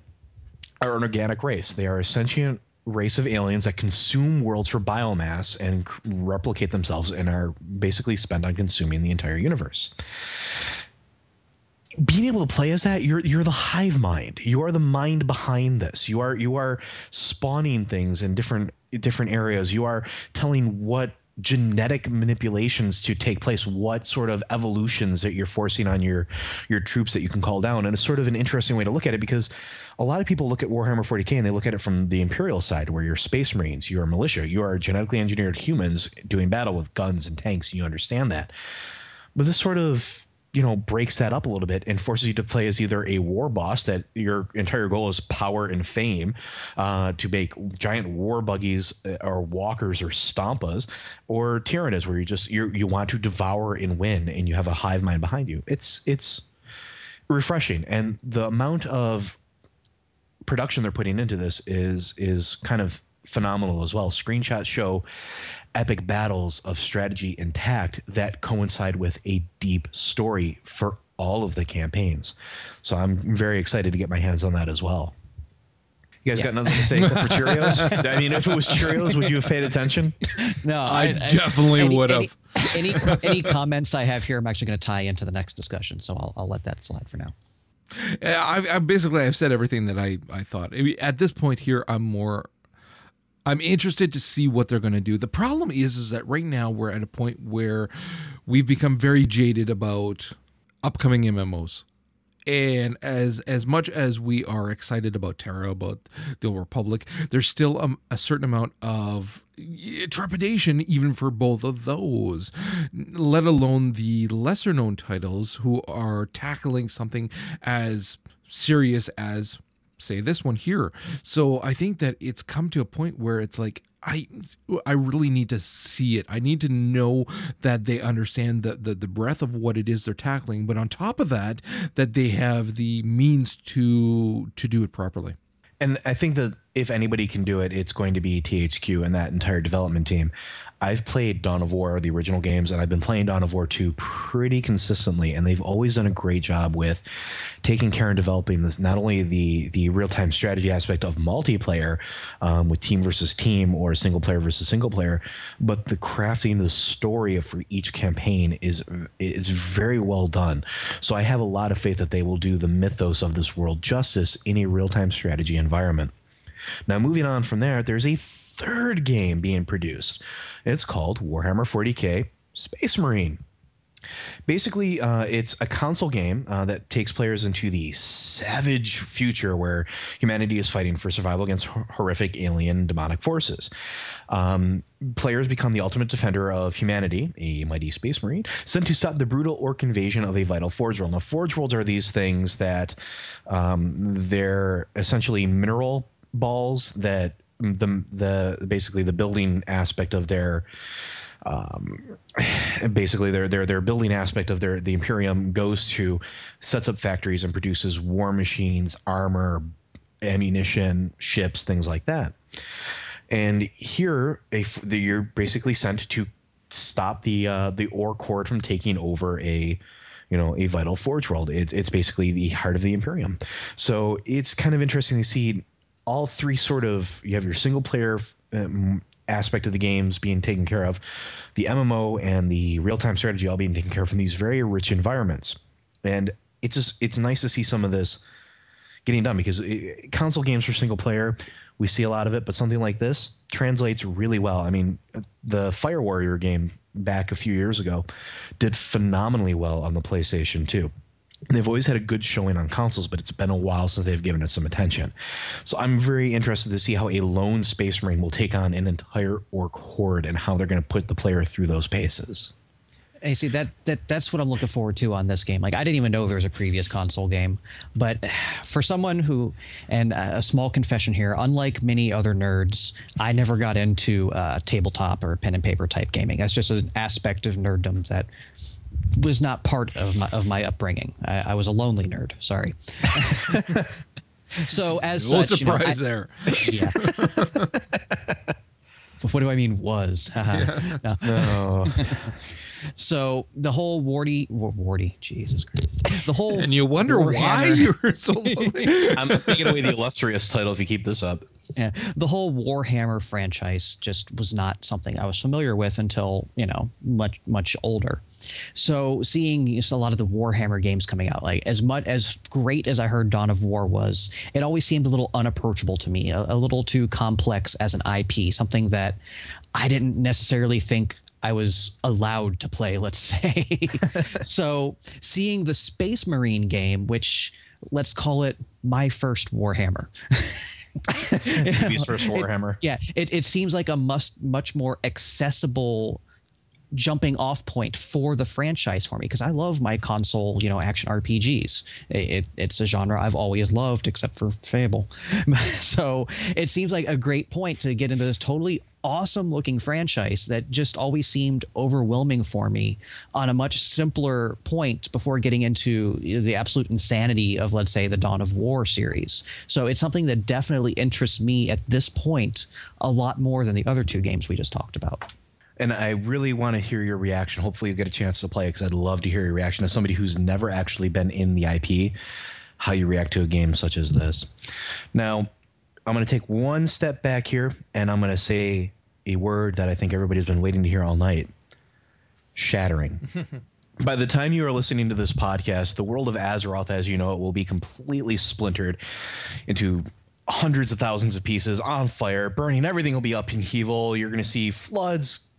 are an organic race. They are a sentient race of aliens that consume worlds for biomass and replicate themselves and are basically spent on consuming the entire universe being able to play as that you're you're the hive mind. You are the mind behind this. You are you are spawning things in different different areas. You are telling what genetic manipulations to take place what sort of evolutions that you're forcing on your your troops that you can call down. And it's sort of an interesting way to look at it because a lot of people look at warhammer 40k and they look at it from the imperial side where you're space marines you're militia you are genetically engineered humans doing battle with guns and tanks and you understand that. But this sort of you know breaks that up a little bit and forces you to play as either a war boss that your entire goal is power and fame uh, to make giant war buggies uh, or walkers or stompas or tyranids where you just you you want to devour and win and you have a hive mind behind you. It's it's refreshing. And the amount of production they're putting into this is is kind of phenomenal as well. Screenshots show epic battles of strategy and tact that coincide with a deep story for all of the campaigns. So I'm very excited to get my hands on that as well. You guys yeah. got nothing to say except for Cheerios? I mean, if it was Cheerios, would you have paid attention? No, I, I definitely any, would have. Any, any, any comments I have here, I'm actually going to tie into the next discussion, so I'll, I'll let that slide for now. I, I basically I've said everything that I I thought. At this point here, I'm more I'm interested to see what they're going to do. The problem is is that right now we're at a point where we've become very jaded about upcoming MMOs. And as as much as we are excited about TERA, about the Old Republic, there's still a, a certain amount of eh, trepidation even for both of those, let alone the lesser known titles who are tackling something as serious as say this one here. So I think that it's come to a point where it's like I I really need to see it. I need to know that they understand the, the the breadth of what it is they're tackling, but on top of that, that they have the means to to do it properly. And I think that if anybody can do it, it's going to be THQ and that entire development team. I've played Dawn of War, the original games, and I've been playing Dawn of War 2 pretty consistently, and they've always done a great job with taking care and developing this not only the the real time strategy aspect of multiplayer um, with team versus team or single player versus single player, but the crafting the story for each campaign is is very well done. So I have a lot of faith that they will do the mythos of this world justice in a real time strategy environment. Now, moving on from there, there's a third game being produced. It's called Warhammer 40k Space Marine. Basically, uh, it's a console game uh, that takes players into the savage future where humanity is fighting for survival against horrific alien demonic forces. Um, players become the ultimate defender of humanity, a mighty space marine, sent to stop the brutal orc invasion of a vital forge world. Now, forge worlds are these things that um, they're essentially mineral balls that the the basically the building aspect of their um, basically their their their building aspect of their the Imperium goes to sets up factories and produces war machines, armor, ammunition, ships, things like that. And here, the, you're basically sent to stop the uh, the orc horde from taking over a you know a vital forge world. It's it's basically the heart of the Imperium. So it's kind of interesting to see all three sort of you have your single player um, aspect of the games being taken care of, the MMO and the real time strategy all being taken care of in these very rich environments. And it's just it's nice to see some of this getting done because it, console games for single player we see a lot of it, but something like this translates really well. I mean, the Fire Warrior game back a few years ago did phenomenally well on the PlayStation 2. They've always had a good showing on consoles, but it's been a while since they've given it some attention. So I'm very interested to see how a lone Space Marine will take on an entire Orc horde and how they're going to put the player through those paces. Hey, see that that that's what I'm looking forward to on this game. Like I didn't even know there was a previous console game, but for someone who, and a small confession here, unlike many other nerds, I never got into uh, tabletop or pen and paper type gaming. That's just an aspect of nerddom that was not part of my of my upbringing. I, I was a lonely nerd. Sorry. so as no such, surprise you know, there. Yeah. what do I mean was? No. Oh, So the whole Wardy, Wa- Wardy, Jesus Christ, the whole And you wonder why you're so lonely. I'm taking away the illustrious title if you keep this up. yeah, the whole Warhammer franchise just was not something I was familiar with until you know much much older. So seeing just a lot of the Warhammer games coming out, like as much as great as I heard Dawn of War was, it always seemed a little unapproachable to me, a, a little too complex as an IP, something that I didn't necessarily think I was allowed to play, let's say. so seeing the Space Marine game, which let's call it my first Warhammer. Use first Warhammer. Yeah, it, it seems like a must much more accessible jumping off point for the franchise for me because I love my console, you know, action RPGs. It, it's a genre I've always loved, except for Fable. so it seems like a great point to get into this totally awesome looking franchise that just always seemed overwhelming for me on a much simpler point before getting into the absolute insanity of let's say the Dawn of War series. So it's something that definitely interests me at this point a lot more than the other two games we just talked about. And I really want to hear your reaction. Hopefully, you get a chance to play because I'd love to hear your reaction as somebody who's never actually been in the IP, how you react to a game such as this. Now, I'm going to take one step back here and I'm going to say a word that I think everybody's been waiting to hear all night shattering. By the time you are listening to this podcast, the world of Azeroth, as you know it, will be completely splintered into hundreds of thousands of pieces on fire, burning. Everything will be up in upheaval. You're going to see floods,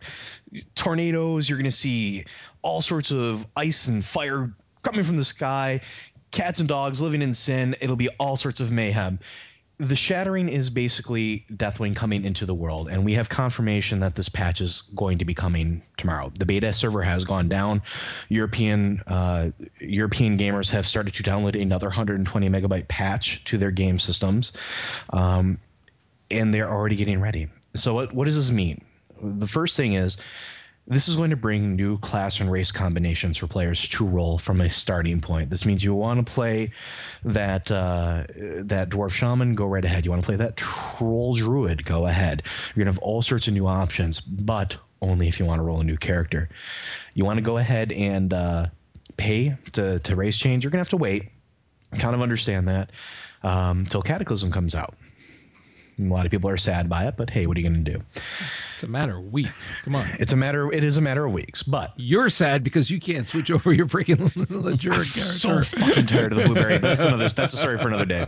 tornadoes. You're going to see all sorts of ice and fire coming from the sky, cats and dogs living in sin. It'll be all sorts of mayhem. The shattering is basically Deathwing coming into the world, and we have confirmation that this patch is going to be coming tomorrow. The beta server has gone down. European uh, European gamers have started to download another 120 megabyte patch to their game systems, um, and they're already getting ready. So what what does this mean? The first thing is This is going to bring new class and race combinations for players to roll from a starting point. This means you want to play that uh, that dwarf shaman, go right ahead. You want to play that troll druid, go ahead. You're gonna have all sorts of new options, but only if you want to roll a new character. You want to go ahead and uh, pay to to race change. You're gonna have to wait. Kind of understand that um, till Cataclysm comes out. A lot of people are sad by it, but hey, what are you going to do? It's a matter of weeks. Come on. It's a matter. It is a matter of weeks, but You're sad because you can't switch over your freaking Legura character. so fucking tired of the blueberry. That's another. That's a story for another day.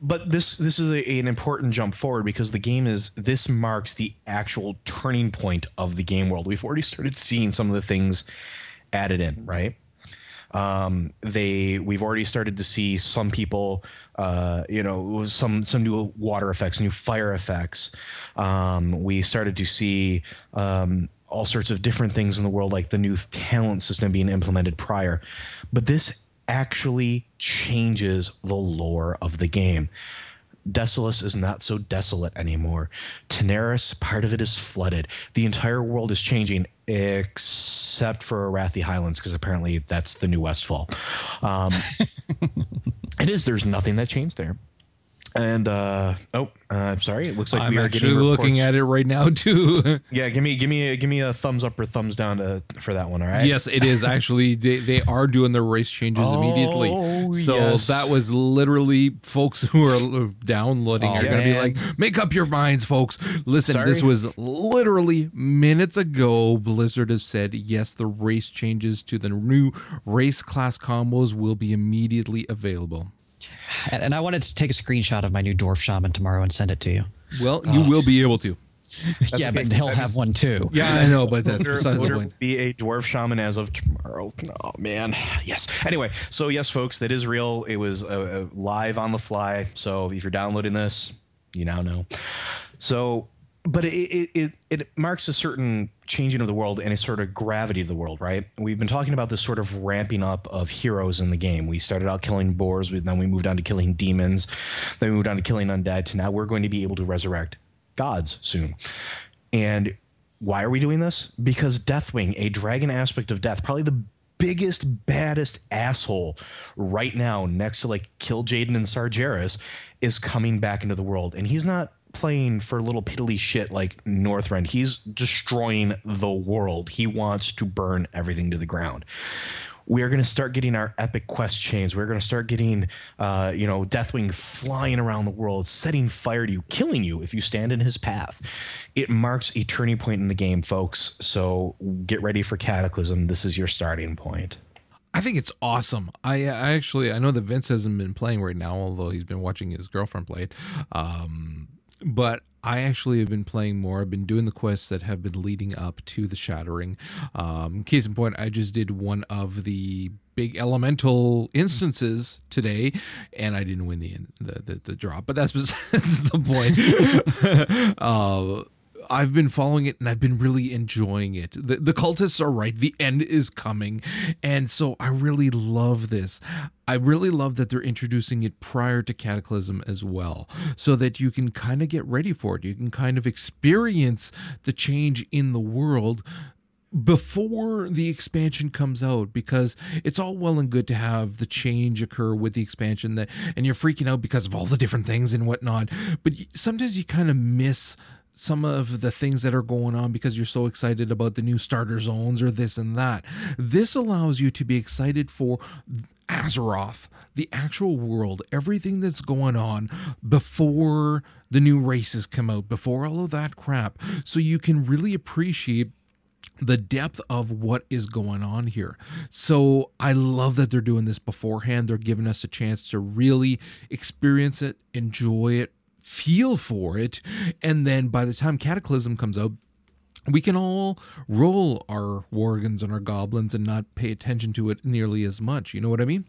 But this this is a, an important jump forward because the game is this marks the actual turning point of the game world. We've already started seeing some of the things added in, right? Um, they we've already started to see some people, uh, you know, some some new water effects, new fire effects. Um, we started to see um, all sorts of different things in the world, like the new talent system being implemented prior. But this actually changes the lore of the game. Desolace is not so desolate anymore. Tanaris, part of it is flooded. The entire world is changing except for Arathi Highlands, because apparently that's the new Westfall. Um, it is. There's nothing that changed there. And uh, oh, uh, I'm sorry. It looks like I'm we are actually getting looking at it right now too. Yeah, give me give me a, give me a thumbs up or thumbs down to, for that one. All right. yes, it is actually. They, they are doing the race changes immediately. Oh, So yes. that was literally folks who are downloading are Oh, going to be like, make up your minds, folks. Listen, this was literally minutes ago. Blizzard has said yes, the race changes to the new race class combos will be immediately available. And, and I wanted to take a screenshot of my new dwarf shaman tomorrow and send it to you. Well, you will be able to. yeah, but he'll have one too. Yeah, I know, but that's Voter- besides the point. be a dwarf shaman as of tomorrow. Oh man, yes. Anyway, so yes, folks, that is real. It was uh, uh, live on the fly. So if you're downloading this, you now know. So, but it it, it marks a certain changing of the world and a sort of gravity of the world, right? We've been talking about this sort of ramping up of heroes in the game. We started out killing boars, then we moved on to killing demons, then we moved on to killing undead. To now we're going to be able to resurrect gods soon. And why are we doing this? Because Deathwing, a dragon aspect of death, probably the biggest, baddest asshole right now, next to like Kil'jaeden and Sargeras, is coming back into the world. And he's not playing for little piddly shit like Northrend. He's destroying the world. He wants to burn everything to the ground we are going to start getting our epic quest chains. We're going to start getting, uh, you know, Deathwing flying around the world, setting fire to you, killing you if you stand in his path. It marks a turning point in the game, folks. So get ready for Cataclysm. This is your starting point. I think it's awesome. I, I actually I know that Vince hasn't been playing right now, although he's been watching his girlfriend play it. Um, but I actually have been playing more. I've been doing the quests that have been leading up to the Shattering. Um, case in point, I just did one of the big elemental instances today, and I didn't win the the the, the drop. But that's besides the point. uh, I've been following it and I've been really enjoying it. The, the cultists are right. The end is coming. And so I really love this. I really love that they're introducing it prior to Cataclysm as well, so that you can kind of get ready for it. You can kind of experience the change in the world before the expansion comes out because it's all well and good to have the change occur with the expansion that and you're freaking out because of all the different things and whatnot but sometimes you kind of miss some of the things that are going on because you're so excited about the new starter zones or this and that this allows you to be excited for Azeroth, the actual world, everything that's going on before the new races come out, before all of that crap, so you can really appreciate the depth of what is going on here. So I love that they're doing this beforehand. They're giving us a chance to really experience it, enjoy it, feel for it, and then by the time Cataclysm comes out, we can all roll our worgens and our goblins and not pay attention to it nearly as much. You know what I mean?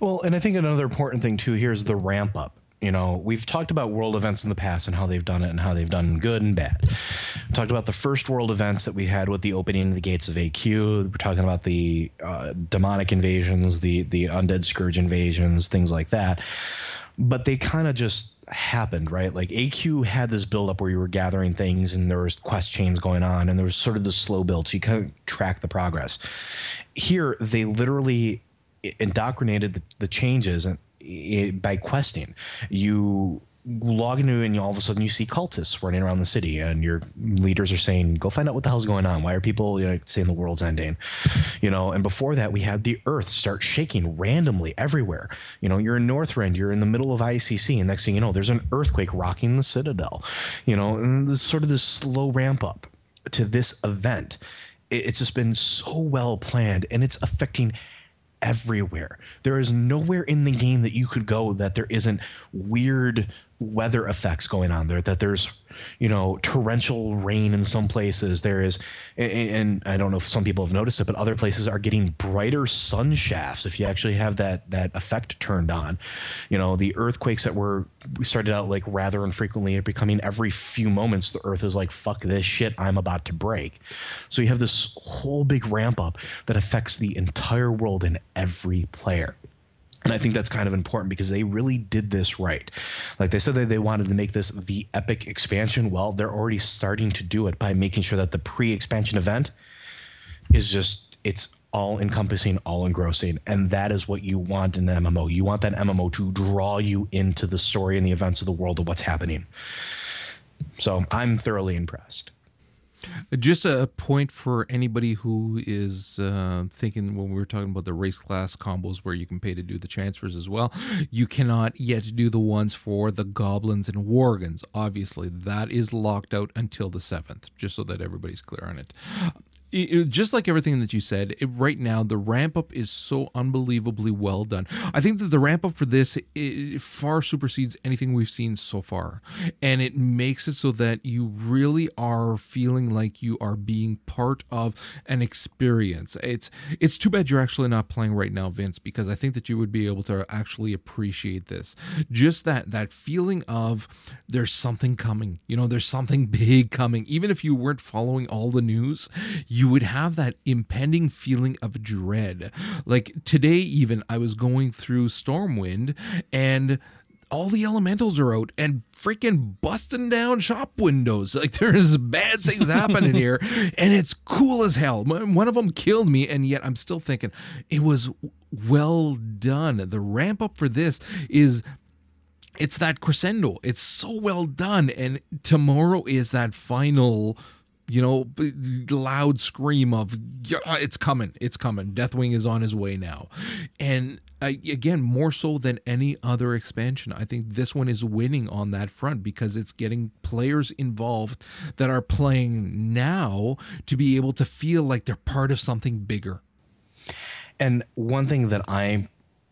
Well, and I think another important thing too here is the ramp up. You know, we've talked about world events in the past and how they've done it and how they've done good and bad. We talked about the first world events that we had with the opening of the gates of AQ. We're talking about the uh, demonic invasions, the the undead scourge invasions, things like that. But they kind of just happened, right? Like AQ had this build up where you were gathering things and there was quest chains going on and there was sort of the slow build. So you kind of track the progress. Here, they literally indoctrinated the, the changes and eh, by questing. You log into it and all of a sudden you see cultists running around the city and your leaders are saying go find out what the hell's going on. Why are people you know saying the world's ending? You know and before that we had the earth start shaking randomly everywhere. You know you're in northrend you're in the middle of icc and next thing you know there's an earthquake rocking the citadel. You know and this sort of this slow ramp up to this event. It's just been so well planned and it's affecting everywhere. There is nowhere in the game that you could go that there isn't weird weather effects going on there that there's you know torrential rain in some places. There is and, and, i don't know if some people have noticed it but other places are getting brighter sun shafts if you actually have that that effect turned on. You know the earthquakes that were started out like rather infrequently are becoming every few moments the earth is like fuck this shit i'm about to break. So you have this whole big ramp up that affects the entire world and every player and I think that's kind of important because they really did this right. Like they said that they wanted to make this the epic expansion. Well, they're already starting to do it by making sure that the pre expansion event is just, it's all encompassing, all engrossing. And that is what you want in an MMO. You want that MMO to draw you into the story and the events of the world of what's happening. So I'm thoroughly impressed. Just a point for anybody who is uh, thinking when we were talking about the race class combos where you can pay to do the transfers as well, you cannot yet do the ones for the goblins and worgens. Obviously, that is locked out until the 7th, just so that everybody's clear on it it, just like everything that you said, it, right now the ramp up is so unbelievably well done. I think that the ramp up for this far supersedes anything we've seen so far, and it makes it so that you really are feeling like you are being part of an experience. It's it's too bad you're actually not playing right now, Vince, because I think that you would be able to actually appreciate this. Just that that feeling of there's something coming. You know, there's something big coming. Even if you weren't following all the news. You you would have that impending feeling of dread. Like today, even I was going through Stormwind and all the elementals are out and freaking busting down shop windows. Like there's bad things happening here, and it's cool as hell. One of them killed me, and yet I'm still thinking it was well done. The ramp up for this is. It's that crescendo. It's so well done. And tomorrow is that final you know, loud scream of uh, it's coming, it's coming. Deathwing is on his way now, and uh, again, more so than any other expansion, I think this one is winning on that front because it's getting players involved that are playing now to be able to feel like they're part of something bigger. And one thing that I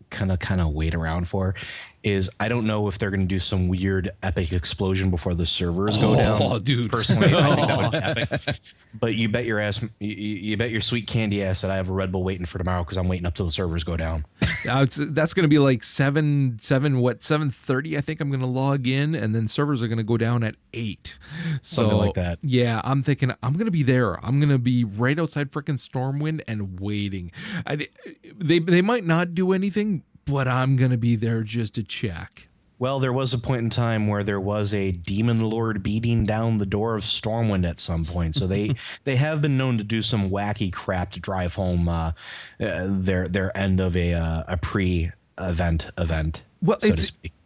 kind of kind of wait around for is I don't know if they're going to do some weird epic explosion before the servers go oh, down. Oh, dude! Personally, I think that would be epic. But you bet your ass, you, you, bet your sweet candy ass that I have a Red Bull waiting for tomorrow because I'm waiting up till the servers go down. It's, that's going to be like seven, seven, what seven thirty? I think I'm going to log in, and then servers are going to go down at eight. So, Something like that. Yeah, I'm thinking I'm going to be there. I'm going to be right outside freaking Stormwind and waiting. I, they they might not do anything, but I'm going to be there just to check. Well, there was a point in time where there was a demon lord beating down the door of Stormwind at some point. So they they have been known to do some wacky crap to drive home uh, uh, their their end of a uh, a pre event event. Well, so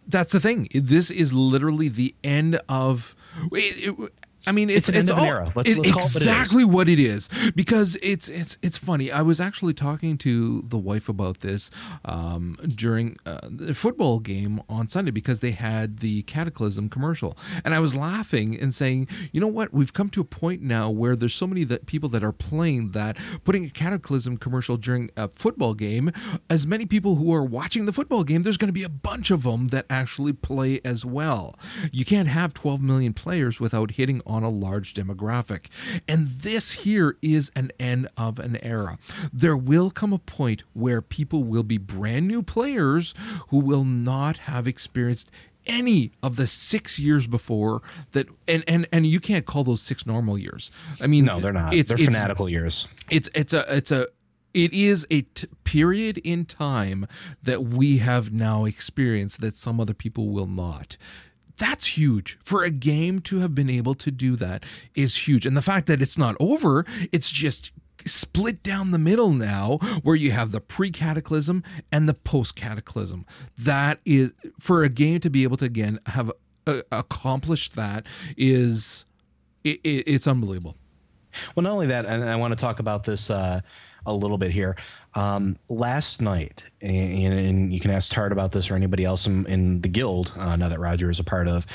that's the thing. This is literally the end of. It, it, I mean, it's it's, it's all, era. Let's, let's exactly what it, what it is because it's it's it's funny. I was actually talking to the wife about this um, during uh, the football game on Sunday because they had the Cataclysm commercial, and I was laughing and saying, you know what? We've come to a point now where there's so many that people that are playing that putting a Cataclysm commercial during a football game, as many people who are watching the football game, there's going to be a bunch of them that actually play as well. You can't have 12 million players without hitting on a large demographic. And this here is an end of an era. There will come a point where people will be brand new players who will not have experienced any of the six years before that and and and you can't call those six normal years i mean no they're not it's, they're it's, fanatical years it's it's a it's a it is a t- period in time that we have now experienced that some other people will not that's huge. For a game to have been able to do that is huge. And the fact that it's not over it's just split down the middle now where you have the pre-cataclysm and the post-cataclysm. That is for a game to be able to again have uh, accomplished that is it, it, it's unbelievable. Well not only that and i want to talk about this uh, a little bit here um, last night and, and, you can ask tart about this or anybody else in, in the guild uh, now that roger is a part of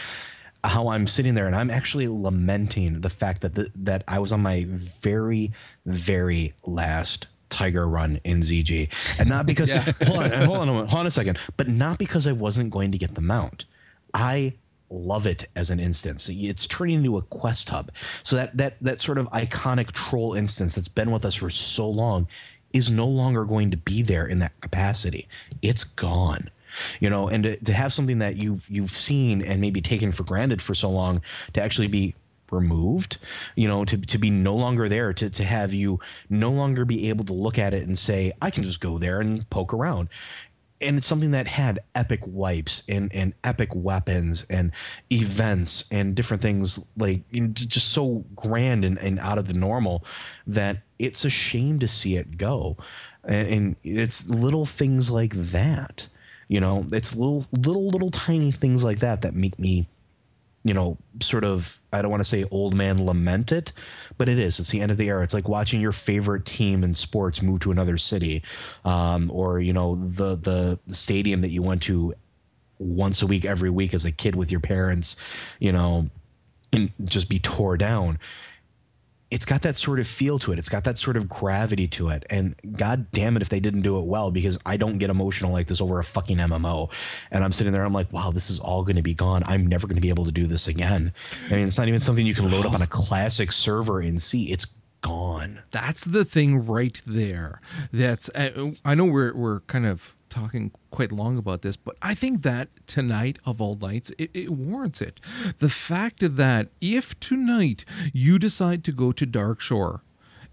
how I'm sitting there and I'm actually lamenting the fact that the, that I was on my very very last Tiger run in ZG, and not because yeah. hold on, hold on, hold on a second, but not because I wasn't going to get the mount. I love it as an instance. It's turning into a quest hub. So that that that sort of iconic troll instance that's been with us for so long is no longer going to be there in that capacity. It's gone you know, and to, to have something that you've you've seen and maybe taken for granted for so long to actually be removed you know to, to be no longer there to, to have you no longer be able to look at it and say i can just go there and poke around and it's something that had epic wipes and, and epic weapons and events and different things like you know, just so grand and, and out of the normal that it's a shame to see it go. And, and it's little things like that you know, it's little, little, little tiny things like that that make me, you know, sort of, I don't want to say old man lament it, but it is. It's the end of the era. It's like watching your favorite team in sports move to another city, um, or, you know, the, the stadium that you went to once a week, every week as a kid with your parents, you know, and just be tore down it's got that sort of feel to it. It's got that sort of gravity to it. And god damn it if they didn't do it well because I don't get emotional like this over a fucking MMO. And I'm sitting there, I'm like, wow, this is all going to be gone. I'm never going to be able to do this again. I mean, it's not even something you can load up on a classic server and see. It's gone. That's the thing right there. That's I know we're we're kind of talking quite long about this, but I think that tonight of all nights, it, it, warrants it. The fact that if tonight you decide to go to Darkshore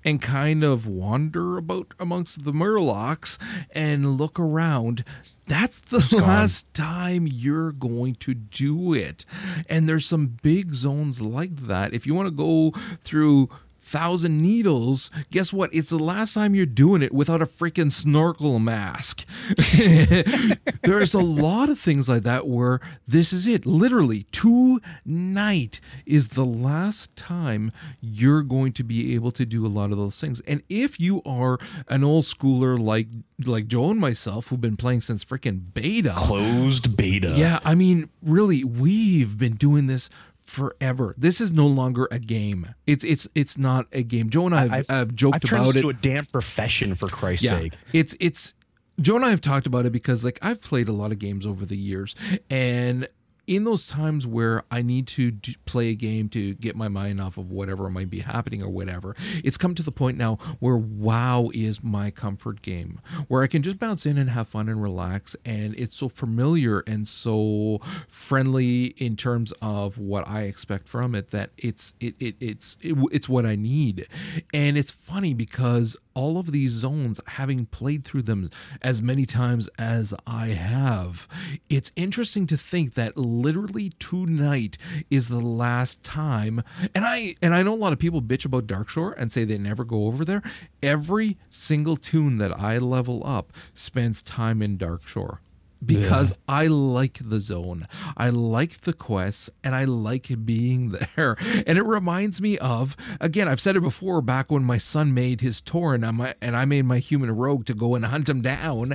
and kind of wander about amongst the Murlocs and look around, that's the last time you're going to do it. And there's some big zones like that. If you want to go through thousand needles, guess what? It's the last time you're doing it without a freaking snorkel mask. There's a lot of things like that where this is it. Literally, tonight is the last time you're going to be able to do a lot of those things. And if you are an old schooler like like Joe and myself who've been playing since freaking beta, closed beta. Yeah, I mean, really, we've been doing this forever. This is no longer a game. It's it's it's not a game. Joe and I have, I've, have joked I've about it. To a damn profession, for Christ's yeah, sake. It's it's Joe and I have talked about it because like I've played a lot of games over the years, and in those times where I need to play a game to get my mind off of whatever might be happening or whatever, it's come to the point now where WoW is my comfort game, where I can just bounce in and have fun and relax. And it's so familiar and so friendly in terms of what I expect from it that it's it, it it's it, it's what I need. And it's funny because all of these zones, having played through them as many times as I have, it's interesting to think that literally tonight is the last time. And I and I know a lot of people bitch about Darkshore and say they never go over there. Every single tune that I level up spends time in Darkshore because yeah. I like the zone. I like the quests and I like being there. And it reminds me of again, I've said it before back when my son made his tour and, my, and I made my human rogue to go and hunt him down.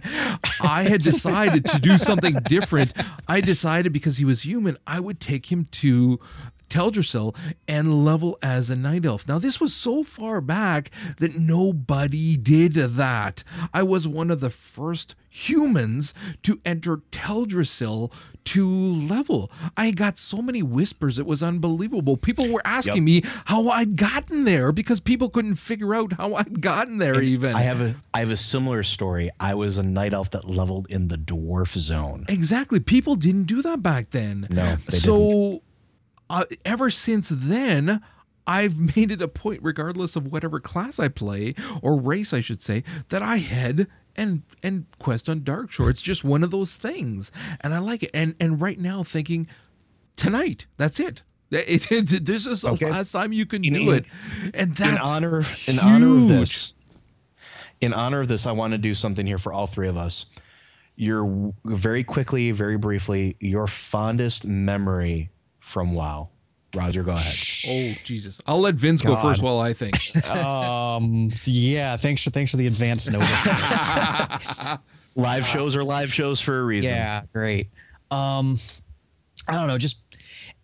I had decided to do something different. I decided because he was human, I would take him to Teldrassil and level as a night elf. Now, this was so far back that nobody did that. I was one of the first humans to enter Teldrassil to level. I got so many whispers, it was unbelievable. People were asking yep. me how I'd gotten there because people couldn't figure out how I'd gotten there and even. I have a I have a similar story. I was a night elf that leveled in the dwarf zone. Exactly. People didn't do that back then. No. so uh, ever since then, I've made it a point, regardless of whatever class I play or race, I should say, that I head and and quest on Darkshore. It's just one of those things, and I like it. And and right now, thinking tonight, that's it. It, it, this is the Okay. last time you can In- do it, and that's in honor in honor of this in honor of this i want to do something here for all three of us your very quickly very briefly your fondest memory from wow roger go ahead Oh Jesus! I'll let Vince go God. first while I think. Um, yeah, thanks for thanks for the advance notice. live shows are live shows for a reason yeah, great. Um, I don't know, just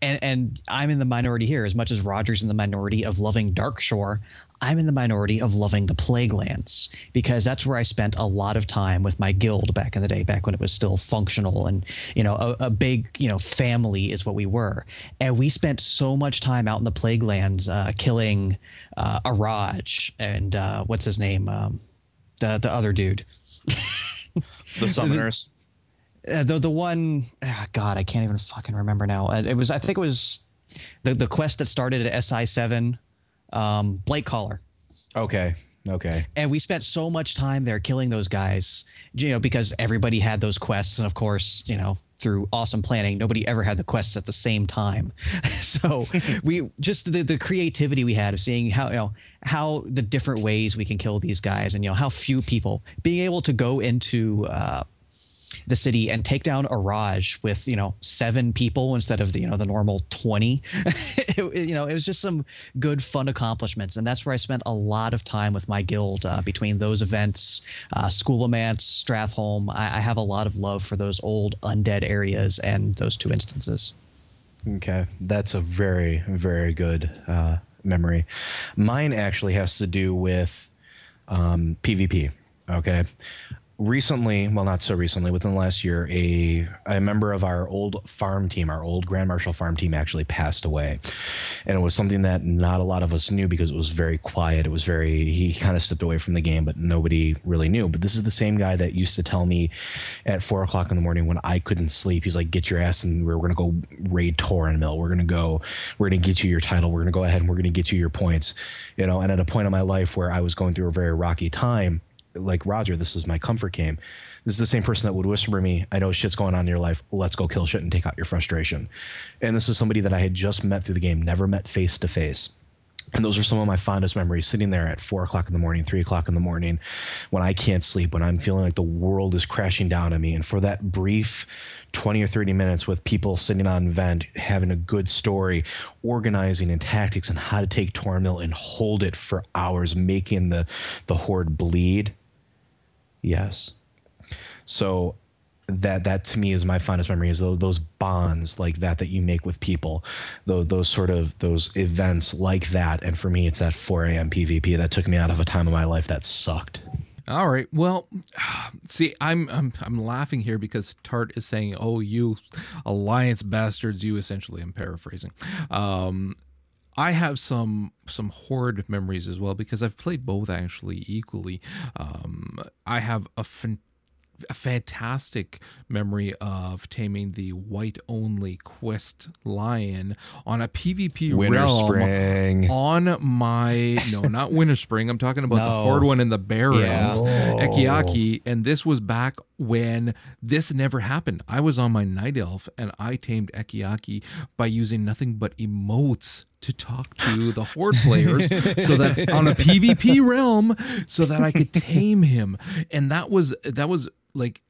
and and I'm in the minority here as much as Roger's in the minority of loving Darkshore. I'm in the minority of loving the Plaguelands because that's where I spent a lot of time with my guild back in the day, back when it was still functional and you know a, a big you know family is what we were, and we spent so much time out in the Plaguelands uh, killing uh, Araj and uh, what's his name, um, the the other dude. the summoners uh, the the one ah, God I can't even fucking remember now. Uh, it was I think it was the the quest that started at SI seven, um, Blake Collar, okay okay and we spent so much time there killing those guys. You know because everybody had those quests, and of course you know through awesome planning, nobody ever had the quests at the same time. so we just the, the creativity we had of seeing how you know how the different ways we can kill these guys, and you know how few people being able to go into. Uh, the city and take down Araj with you know seven people instead of the you know the normal twenty. it, you know it was just some good fun accomplishments, and that's where I spent a lot of time with my guild uh, between those events, uh, Scholomance, Stratholme. I, I have a lot of love for those old undead areas and those two instances. Okay, that's a very, very good uh, memory. Mine actually has to do with um, PvP. Okay, recently, well, not so recently, within the last year, a a member of our old farm team, our old Grand Marshal farm team, actually passed away, and it was something that not a lot of us knew because it was very quiet. It was very he kind of stepped away from the game, but nobody really knew. But this is the same guy that used to tell me at four o'clock in the morning when I couldn't sleep. He's like, "Get your ass and we're gonna go raid Tarren Mill. We're gonna go. We're gonna get you your title. We're gonna go ahead and we're gonna get you your points." You know, and at a point in my life where I was going through a very rocky time, like Roger, this is my comfort game. This is the same person that would whisper to me, I know shit's going on in your life. Let's go kill shit and take out your frustration. And this is somebody that I had just met through the game, never met face to face. And those are some of my fondest memories sitting there at four o'clock in the morning, three o'clock in the morning, when I can't sleep, when I'm feeling like the world is crashing down on me. And for that brief 20 or 30 minutes with people sitting on vent, having a good story, organizing and tactics and how to take Tormill and hold it for hours, making the, the horde bleed. Yes. So that that to me is my fondest memory is those those bonds like that that you make with people those those sort of those events like that and for me it's that 4 a.m pvp that took me out of a time of my life that sucked All right. Well, see, I'm I'm I'm laughing here because Tart is saying, "Oh, you alliance bastards!" You essentially, I'm paraphrasing. Um, I have some some horde memories as well because I've played both actually equally. Um, I have a fan- a fantastic memory of taming the white only quest lion on a PvP winter realm spring on my no, not Winterspring. I'm talking about the No. horde one in the Barrens, Yeah. Echeyakee, and this was back when this never happened. I was on my night elf and I tamed Echeyakee by using nothing but emotes to talk to the horde players so that on a PvP realm so that I could tame him. And that was that was like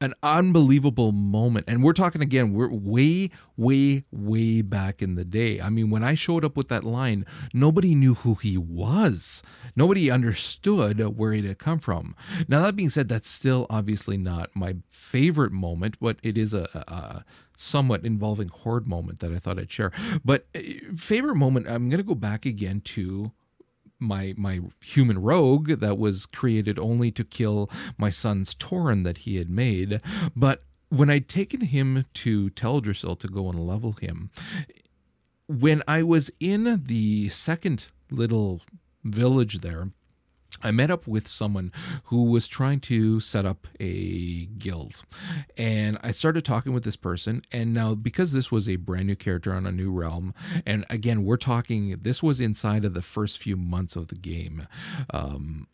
an unbelievable moment. And we're talking again, we're way, way, way back in the day. I mean, when I showed up with that line, nobody knew who he was. Nobody understood where he had come from. Now, that being said, that's still obviously not my favorite moment, but it is a, a, a somewhat involving horde moment that I thought I'd share. But uh, favorite moment, I'm going to go back again to my my human rogue that was created only to kill my son's Tauren that he had made. But when I'd taken him to Teldrassil to go and level him, when I was in the second little village there, I met up with someone who was trying to set up a guild. And I started talking with this person. And now, because this was a brand new character on a new realm, and again, we're talking, this was inside of the first few months of the game. Um,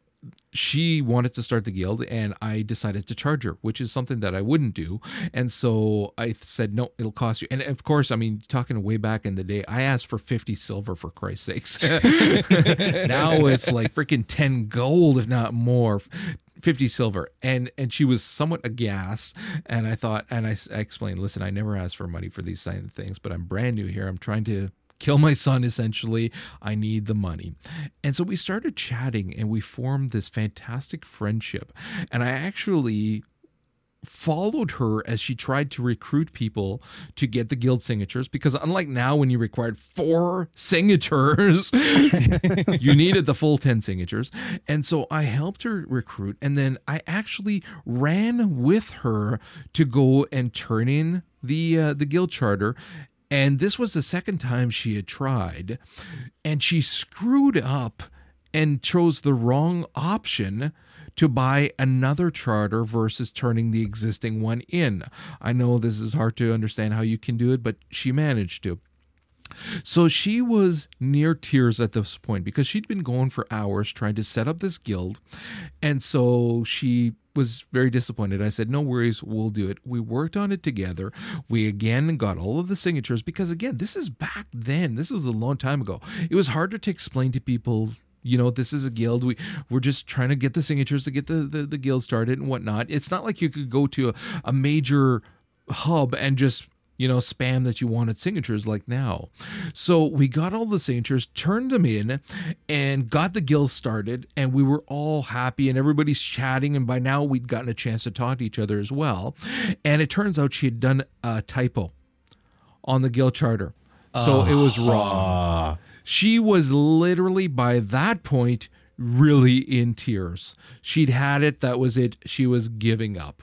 she wanted to start the guild and I decided to charge her, which is something that I wouldn't do. And so I said, no, it'll cost you. And of course, I mean, talking way back in the day, I asked for 50 silver for Christ's sakes. now it's like freaking 10 gold, if not more. 50 silver and and she was somewhat aghast and i thought and I, I explained listen i never asked for money for these kind of things but i'm brand new here i'm trying to kill my son essentially. I need the money. And so we started chatting and we formed this fantastic friendship. And i actually followed her as she tried to recruit people to get the guild signatures because unlike now when you required four signatures you needed the full 10 signatures. And so i helped her recruit and then i actually ran with her to go and turn in the uh, the guild charter and this was the second time she had tried. And she screwed up and chose the wrong option to buy another charter versus turning the existing one in. I know this is hard to understand how you can do it, but she managed to. So she was near tears at this point because she'd been going for hours trying to set up this guild. And so she was very disappointed. I said, No worries, we'll do it. We worked on it together. We again got all of the signatures because, again, this is back then. This is a long time ago. It was harder to explain to people you know this is a guild we we're just trying to get the signatures to get the the, the guild started and whatnot it's not like you could go to a, a major hub and just you know, spam that you wanted signatures like now. So we got all the signatures, turned them in, and got the guild started, and we were all happy, and everybody's chatting. And by now, we'd gotten a chance to talk to each other as well. And it turns out she had done a typo on the guild charter. So it was ah. wrong. She was literally by that point really in tears. She'd had it, that was it. She was giving up.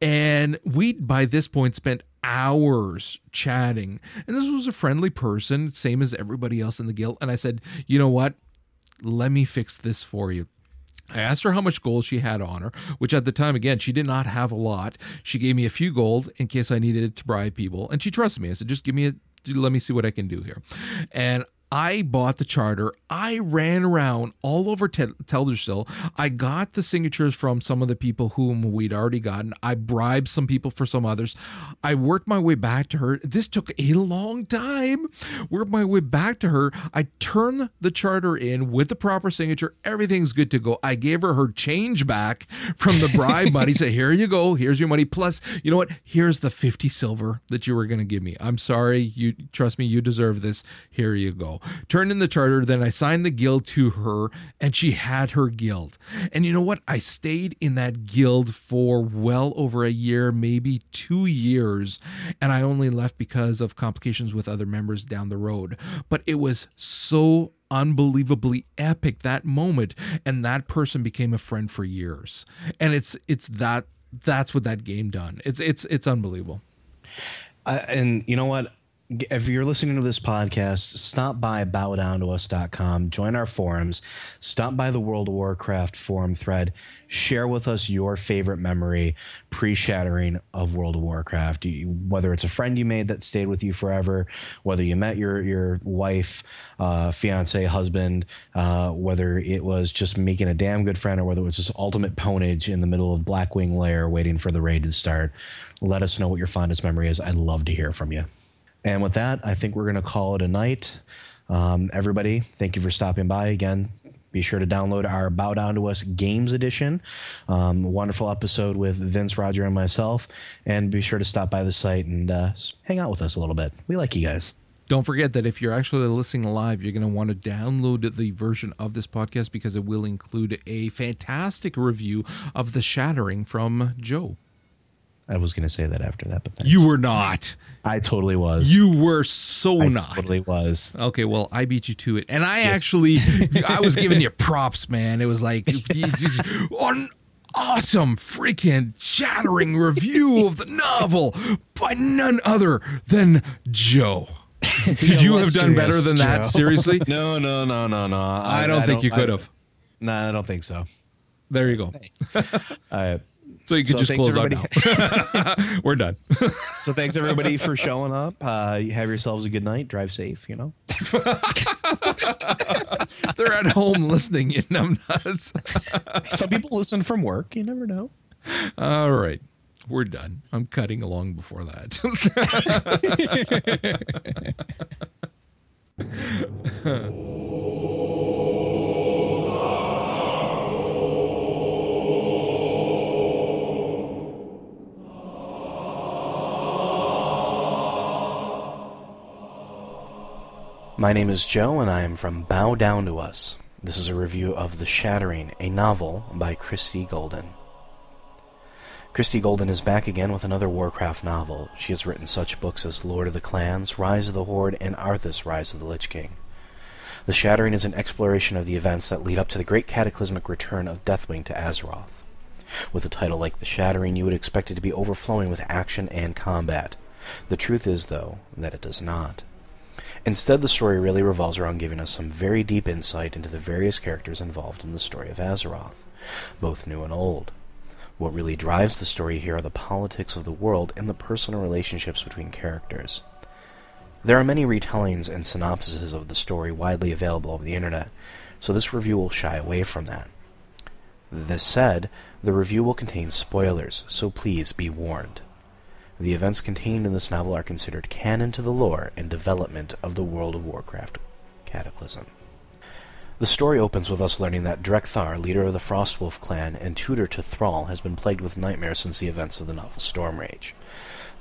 And we'd by this point spent hours chatting. And this was a friendly person, same as everybody else in the guild. And I said, you know what? Let me fix this for you. I asked her how much gold she had on her, which at the time, again, she did not have a lot. She gave me a few gold in case I needed it to bribe people, and she trusted me. I said, just give me a let me see what I can do here. And I bought the charter. I ran around all over Tel- Teldrassil. I got the signatures from some of the people whom we'd already gotten. I bribed some people for some others. I worked my way back to her. This took a long time. Worked my way back to her. I turned the charter in with the proper signature. Everything's good to go. I gave her her change back from the bribe money. Say, here you go. Here's your money. Plus, you know what? Here's the 50 silver that you were going to give me. I'm sorry. You trust me. You deserve this. Here you go turned in the charter. Then I signed the guild to her, and she had her guild. And you know what? I stayed in that guild for well over a year, maybe two years, and I only left because of complications with other members down the road. But it was so unbelievably epic that moment and that person became a friend for years and it's it's that that's what that game done it's it's it's unbelievable Uh, and you know what? If you're listening to this podcast, stop by bowdowntous.com, join our forums, stop by the World of Warcraft forum thread, share with us your favorite memory pre shattering of World of Warcraft. Whether it's a friend you made that stayed with you forever, whether you met your, your wife, uh, fiance, husband, uh, whether it was just making a damn good friend or whether it was just ultimate ponage in the middle of Blackwing Lair waiting for the raid to start. Let us know what your fondest memory is. I'd love to hear from you. And with that, I think we're going to call it a night. Um, everybody, thank you for stopping by again. Be sure to download our Bow Down to Us Games Edition. Um, wonderful episode with Vince, Roger, and myself. And be sure to stop by the site and uh, hang out with us a little bit. We like you guys. Don't forget that if you're actually listening live, you're going to want to download the version of this podcast because it will include a fantastic review of The Shattering from Joe. I was going to say that after that, but thanks. You were not. I totally was. You were so I not. totally was. Okay, well, I beat you to it, and I actually, I was giving you props, man. It was like an awesome, freaking shattering review of the novel by none other than Joe. Could you have done better than that? Seriously, No, no, no, no, no. I don't think you could have. No, I don't think so. There you go. Uh, So you could So just close out now. We're done. so thanks everybody for showing up. Uh, have yourselves a good night. Drive safe. You know. They're at home listening in numbnuts. Some people listen from work. You never know. All right. We're done. I'm cutting along before that. My name is Joe, and I am from Bow Down to Us. This is a review of The Shattering, a novel by Christie Golden. Christie Golden is back again with another Warcraft novel. She has written such books as Lord of the Clans, Rise of the Horde, and Arthas, Rise of the Lich King. The Shattering is an exploration of the events that lead up to the great cataclysmic return of Deathwing to Azeroth. With a title like The Shattering, you would expect it to be overflowing with action and combat. The truth is, though, that it does not. Instead, the story really revolves around giving us some very deep insight into the various characters involved in the story of Azeroth, both new and old. What really drives the story here are the politics of the world and the personal relationships between characters. There are many retellings and synopses of the story widely available over the internet, so this review will shy away from that. This said, the review will contain spoilers, so please be warned. The events contained in this novel are considered canon to the lore and development of the World of Warcraft cataclysm. The story opens with us learning that Drekthar, leader of the Frostwolf clan and tutor to Thrall, has been plagued with nightmares since the events of the novel Stormrage.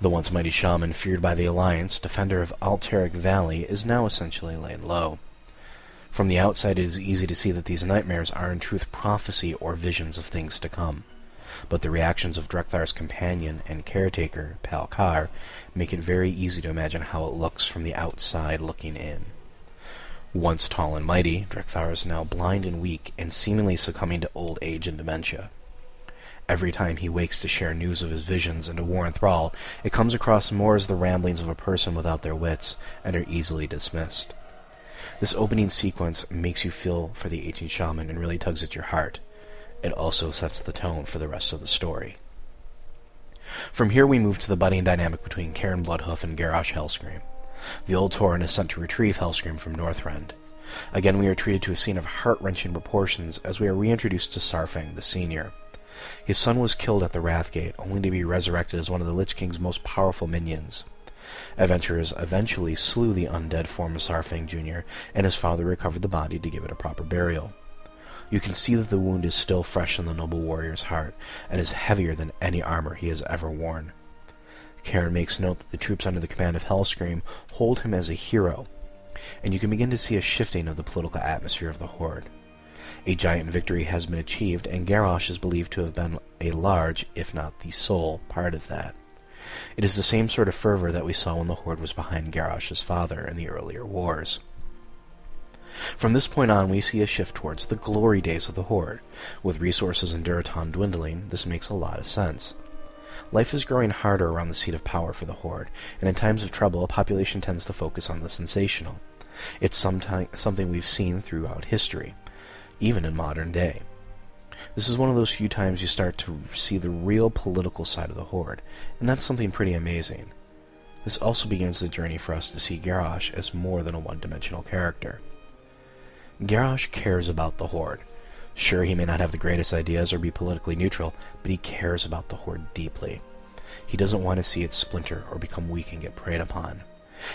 The once mighty shaman feared by the Alliance, defender of Alterac Valley, is now essentially laying low. From the outside, it is easy to see that these nightmares are in truth prophecy or visions of things to come but the reactions of Drekthar's companion and caretaker, Palkar, make it very easy to imagine how it looks from the outside looking in. Once tall and mighty, Drekthar is now blind and weak and seemingly succumbing to old age and dementia. Every time he wakes to share news of his visions and to warn Thrall, it comes across more as the ramblings of a person without their wits and are easily dismissed. This opening sequence makes you feel for the ancient shaman and really tugs at your heart it also sets the tone for the rest of the story. From here we move to the budding dynamic between Cairn Bloodhoof and Garrosh Hellscream. The old Tauren is sent to retrieve Hellscream from Northrend. Again we are treated to a scene of heart-wrenching proportions as we are reintroduced to Saurfang the Senior. His son was killed at the Wrathgate, only to be resurrected as one of the Lich King's most powerful minions. Adventurers eventually slew the undead form of Saurfang Jr., and his father recovered the body to give it a proper burial. You can see that the wound is still fresh in the noble warrior's heart, and is heavier than any armor he has ever worn. Cairn makes note that the troops under the command of Hellscream hold him as a hero, and you can begin to see a shifting of the political atmosphere of the Horde. A giant victory has been achieved, and Garrosh is believed to have been a large, if not the sole, part of that. It is the same sort of fervor that we saw when the Horde was behind Garrosh's father in the earlier wars. From this point on, we see a shift towards the glory days of the Horde. With resources in Durotar dwindling, this makes a lot of sense. Life is growing harder around the seat of power for the Horde, and in times of trouble, a population tends to focus on the sensational. It's someti- something we've seen throughout history, even in modern day. This is one of those few times you start to see the real political side of the Horde, and that's something pretty amazing. This also begins the journey for us to see Garrosh as more than a one-dimensional character. Garrosh cares about the Horde. Sure, he may not have the greatest ideas or be politically neutral, but he cares about the Horde deeply. He doesn't want to see it splinter or become weak and get preyed upon.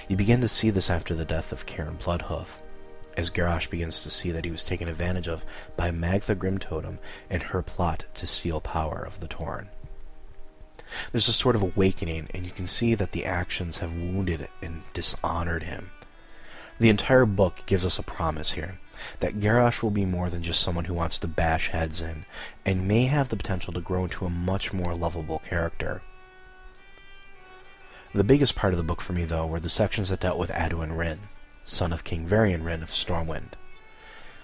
You begin to see this after the death of Cairn Bloodhoof, as Garrosh begins to see that he was taken advantage of by Magatha Grimtotem and her plot to steal power of the Tauren. There's a sort of awakening, and you can see that the actions have wounded and dishonored him. The entire book gives us a promise here that Garrosh will be more than just someone who wants to bash heads in, and may have the potential to grow into a much more lovable character. The biggest part of the book for me, though, were the sections that dealt with Anduin Wrynn, son of King Varian Wrynn of Stormwind.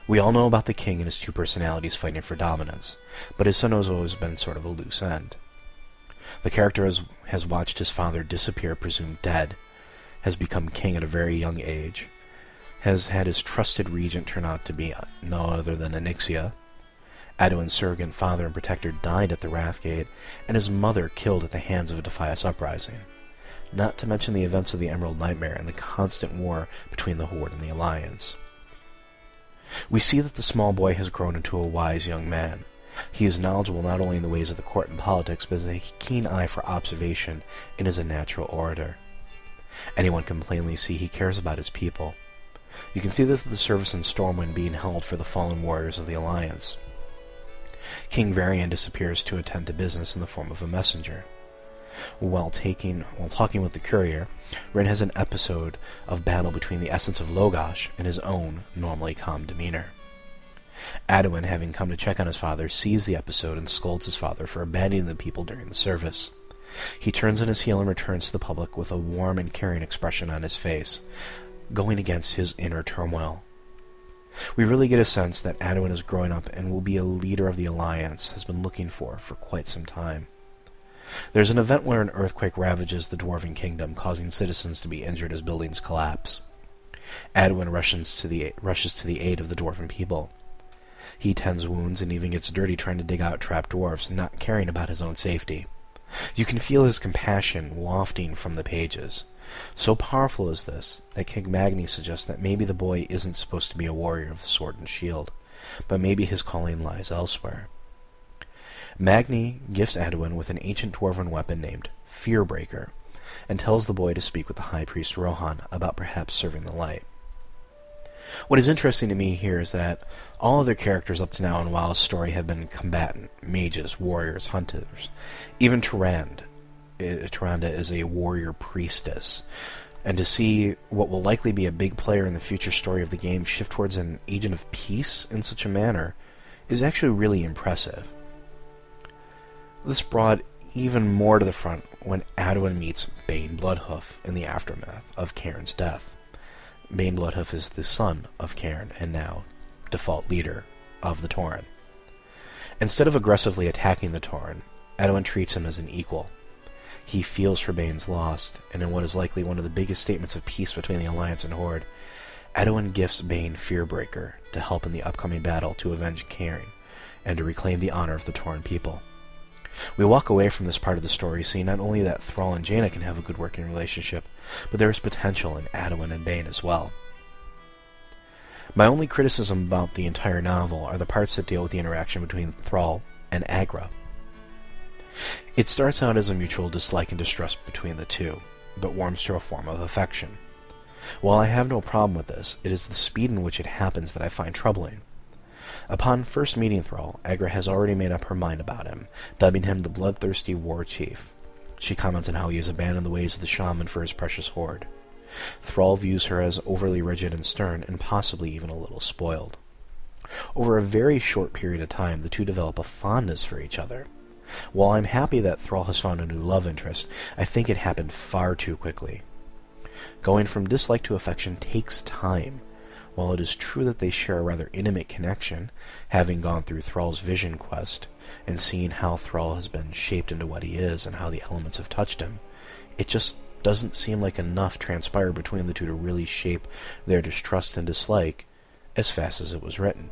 We all know about the king and his two personalities fighting for dominance, but his son has always been sort of a loose end. The character has, has watched his father disappear, presumed dead, has become king at a very young age, has had his trusted regent turn out to be no other than Onyxia. Anduin's surrogate father and protector died at the Wrathgate, and his mother killed at the hands of a Defias uprising. Not to mention the events of the Emerald Nightmare and the constant war between the Horde and the Alliance. We see that the small boy has grown into a wise young man. He is knowledgeable not only in the ways of the court and politics, but has a keen eye for observation and is a natural orator. Anyone can plainly see he cares about his people. You can see this at the service in Stormwind being held for the fallen warriors of the Alliance. King Varian disappears to attend to business in the form of a messenger. While taking while talking with the courier, Wrynn has an episode of battle between the essence of Logosh and his own normally calm demeanor. Anduin, having come to check on his father, sees the episode and scolds his father for abandoning the people during the service. He turns on his heel and returns to the public with a warm and caring expression on his face, going against his inner turmoil. We really get a sense that Anduin is growing up and will be a leader of the Alliance has been looking for for quite some time. There's an event where an earthquake ravages the Dwarven kingdom, causing citizens to be injured as buildings collapse. Anduin rushes to the, rushes to the aid of the Dwarven people. He tends wounds and even gets dirty trying to dig out trapped dwarves, not caring about his own safety. You can feel his compassion wafting from the pages. So powerful is this that King Magni suggests that maybe the boy isn't supposed to be a warrior of the sword and shield, but maybe his calling lies elsewhere. Magni gifts Anduin with an ancient dwarven weapon named Fearbreaker, and tells the boy to speak with the high priest Rohan about perhaps serving the light. What is interesting to me here is that all other characters up to now in WoW's story have been combatant, mages, warriors, hunters. Even Tyrande, uh, is a warrior priestess. And to see what will likely be a big player in the future story of the game shift towards an agent of peace in such a manner is actually really impressive. This brought even more to the front when Anduin meets Bane Bloodhoof in the aftermath of Cairn's death. Bane Bloodhoof is the son of Cairn and now default leader of the Tauren. Instead of aggressively attacking the Tauren, Anduin treats him as an equal. He feels for Bane's loss, and in what is likely one of the biggest statements of peace between the Alliance and Horde, Anduin gifts Bane Fearbreaker to help in the upcoming battle to avenge Cairn and to reclaim the honor of the Tauren people. We walk away from this part of the story seeing not only that Thrall and Jaina can have a good working relationship, but there is potential in Anduin and Bane as well. My only criticism about the entire novel are the parts that deal with the interaction between Thrall and Aggra. It starts out as a mutual dislike and distrust between the two, but warms to a form of affection. While I have no problem with this, it is the speed in which it happens that I find troubling. Upon first meeting Thrall, Aggra has already made up her mind about him, dubbing him the bloodthirsty war chief. She comments on how he has abandoned the ways of the shaman for his precious horde. Thrall views her as overly rigid and stern, and possibly even a little spoiled. Over a very short period of time, the two develop a fondness for each other. While I'm happy that Thrall has found a new love interest, I think it happened far too quickly. Going from dislike to affection takes time. While it is true that they share a rather intimate connection, having gone through Thrall's vision quest, and seeing how Thrall has been shaped into what he is and how the elements have touched him, it just doesn't seem like enough transpired between the two to really shape their distrust and dislike as fast as it was written.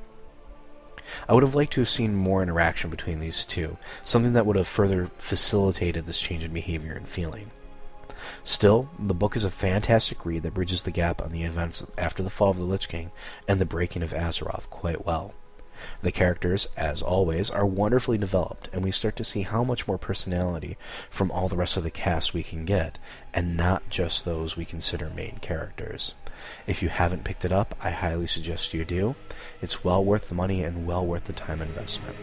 I would have liked to have seen more interaction between these two, something that would have further facilitated this change in behavior and feeling. Still, the book is a fantastic read that bridges the gap on the events after the fall of the Lich King and the breaking of Azeroth quite well. The characters, as always, are wonderfully developed, and we start to see how much more personality from all the rest of the cast we can get, and not just those we consider main characters. If you haven't picked it up, I highly suggest you do. It's well worth the money and well worth the time investment.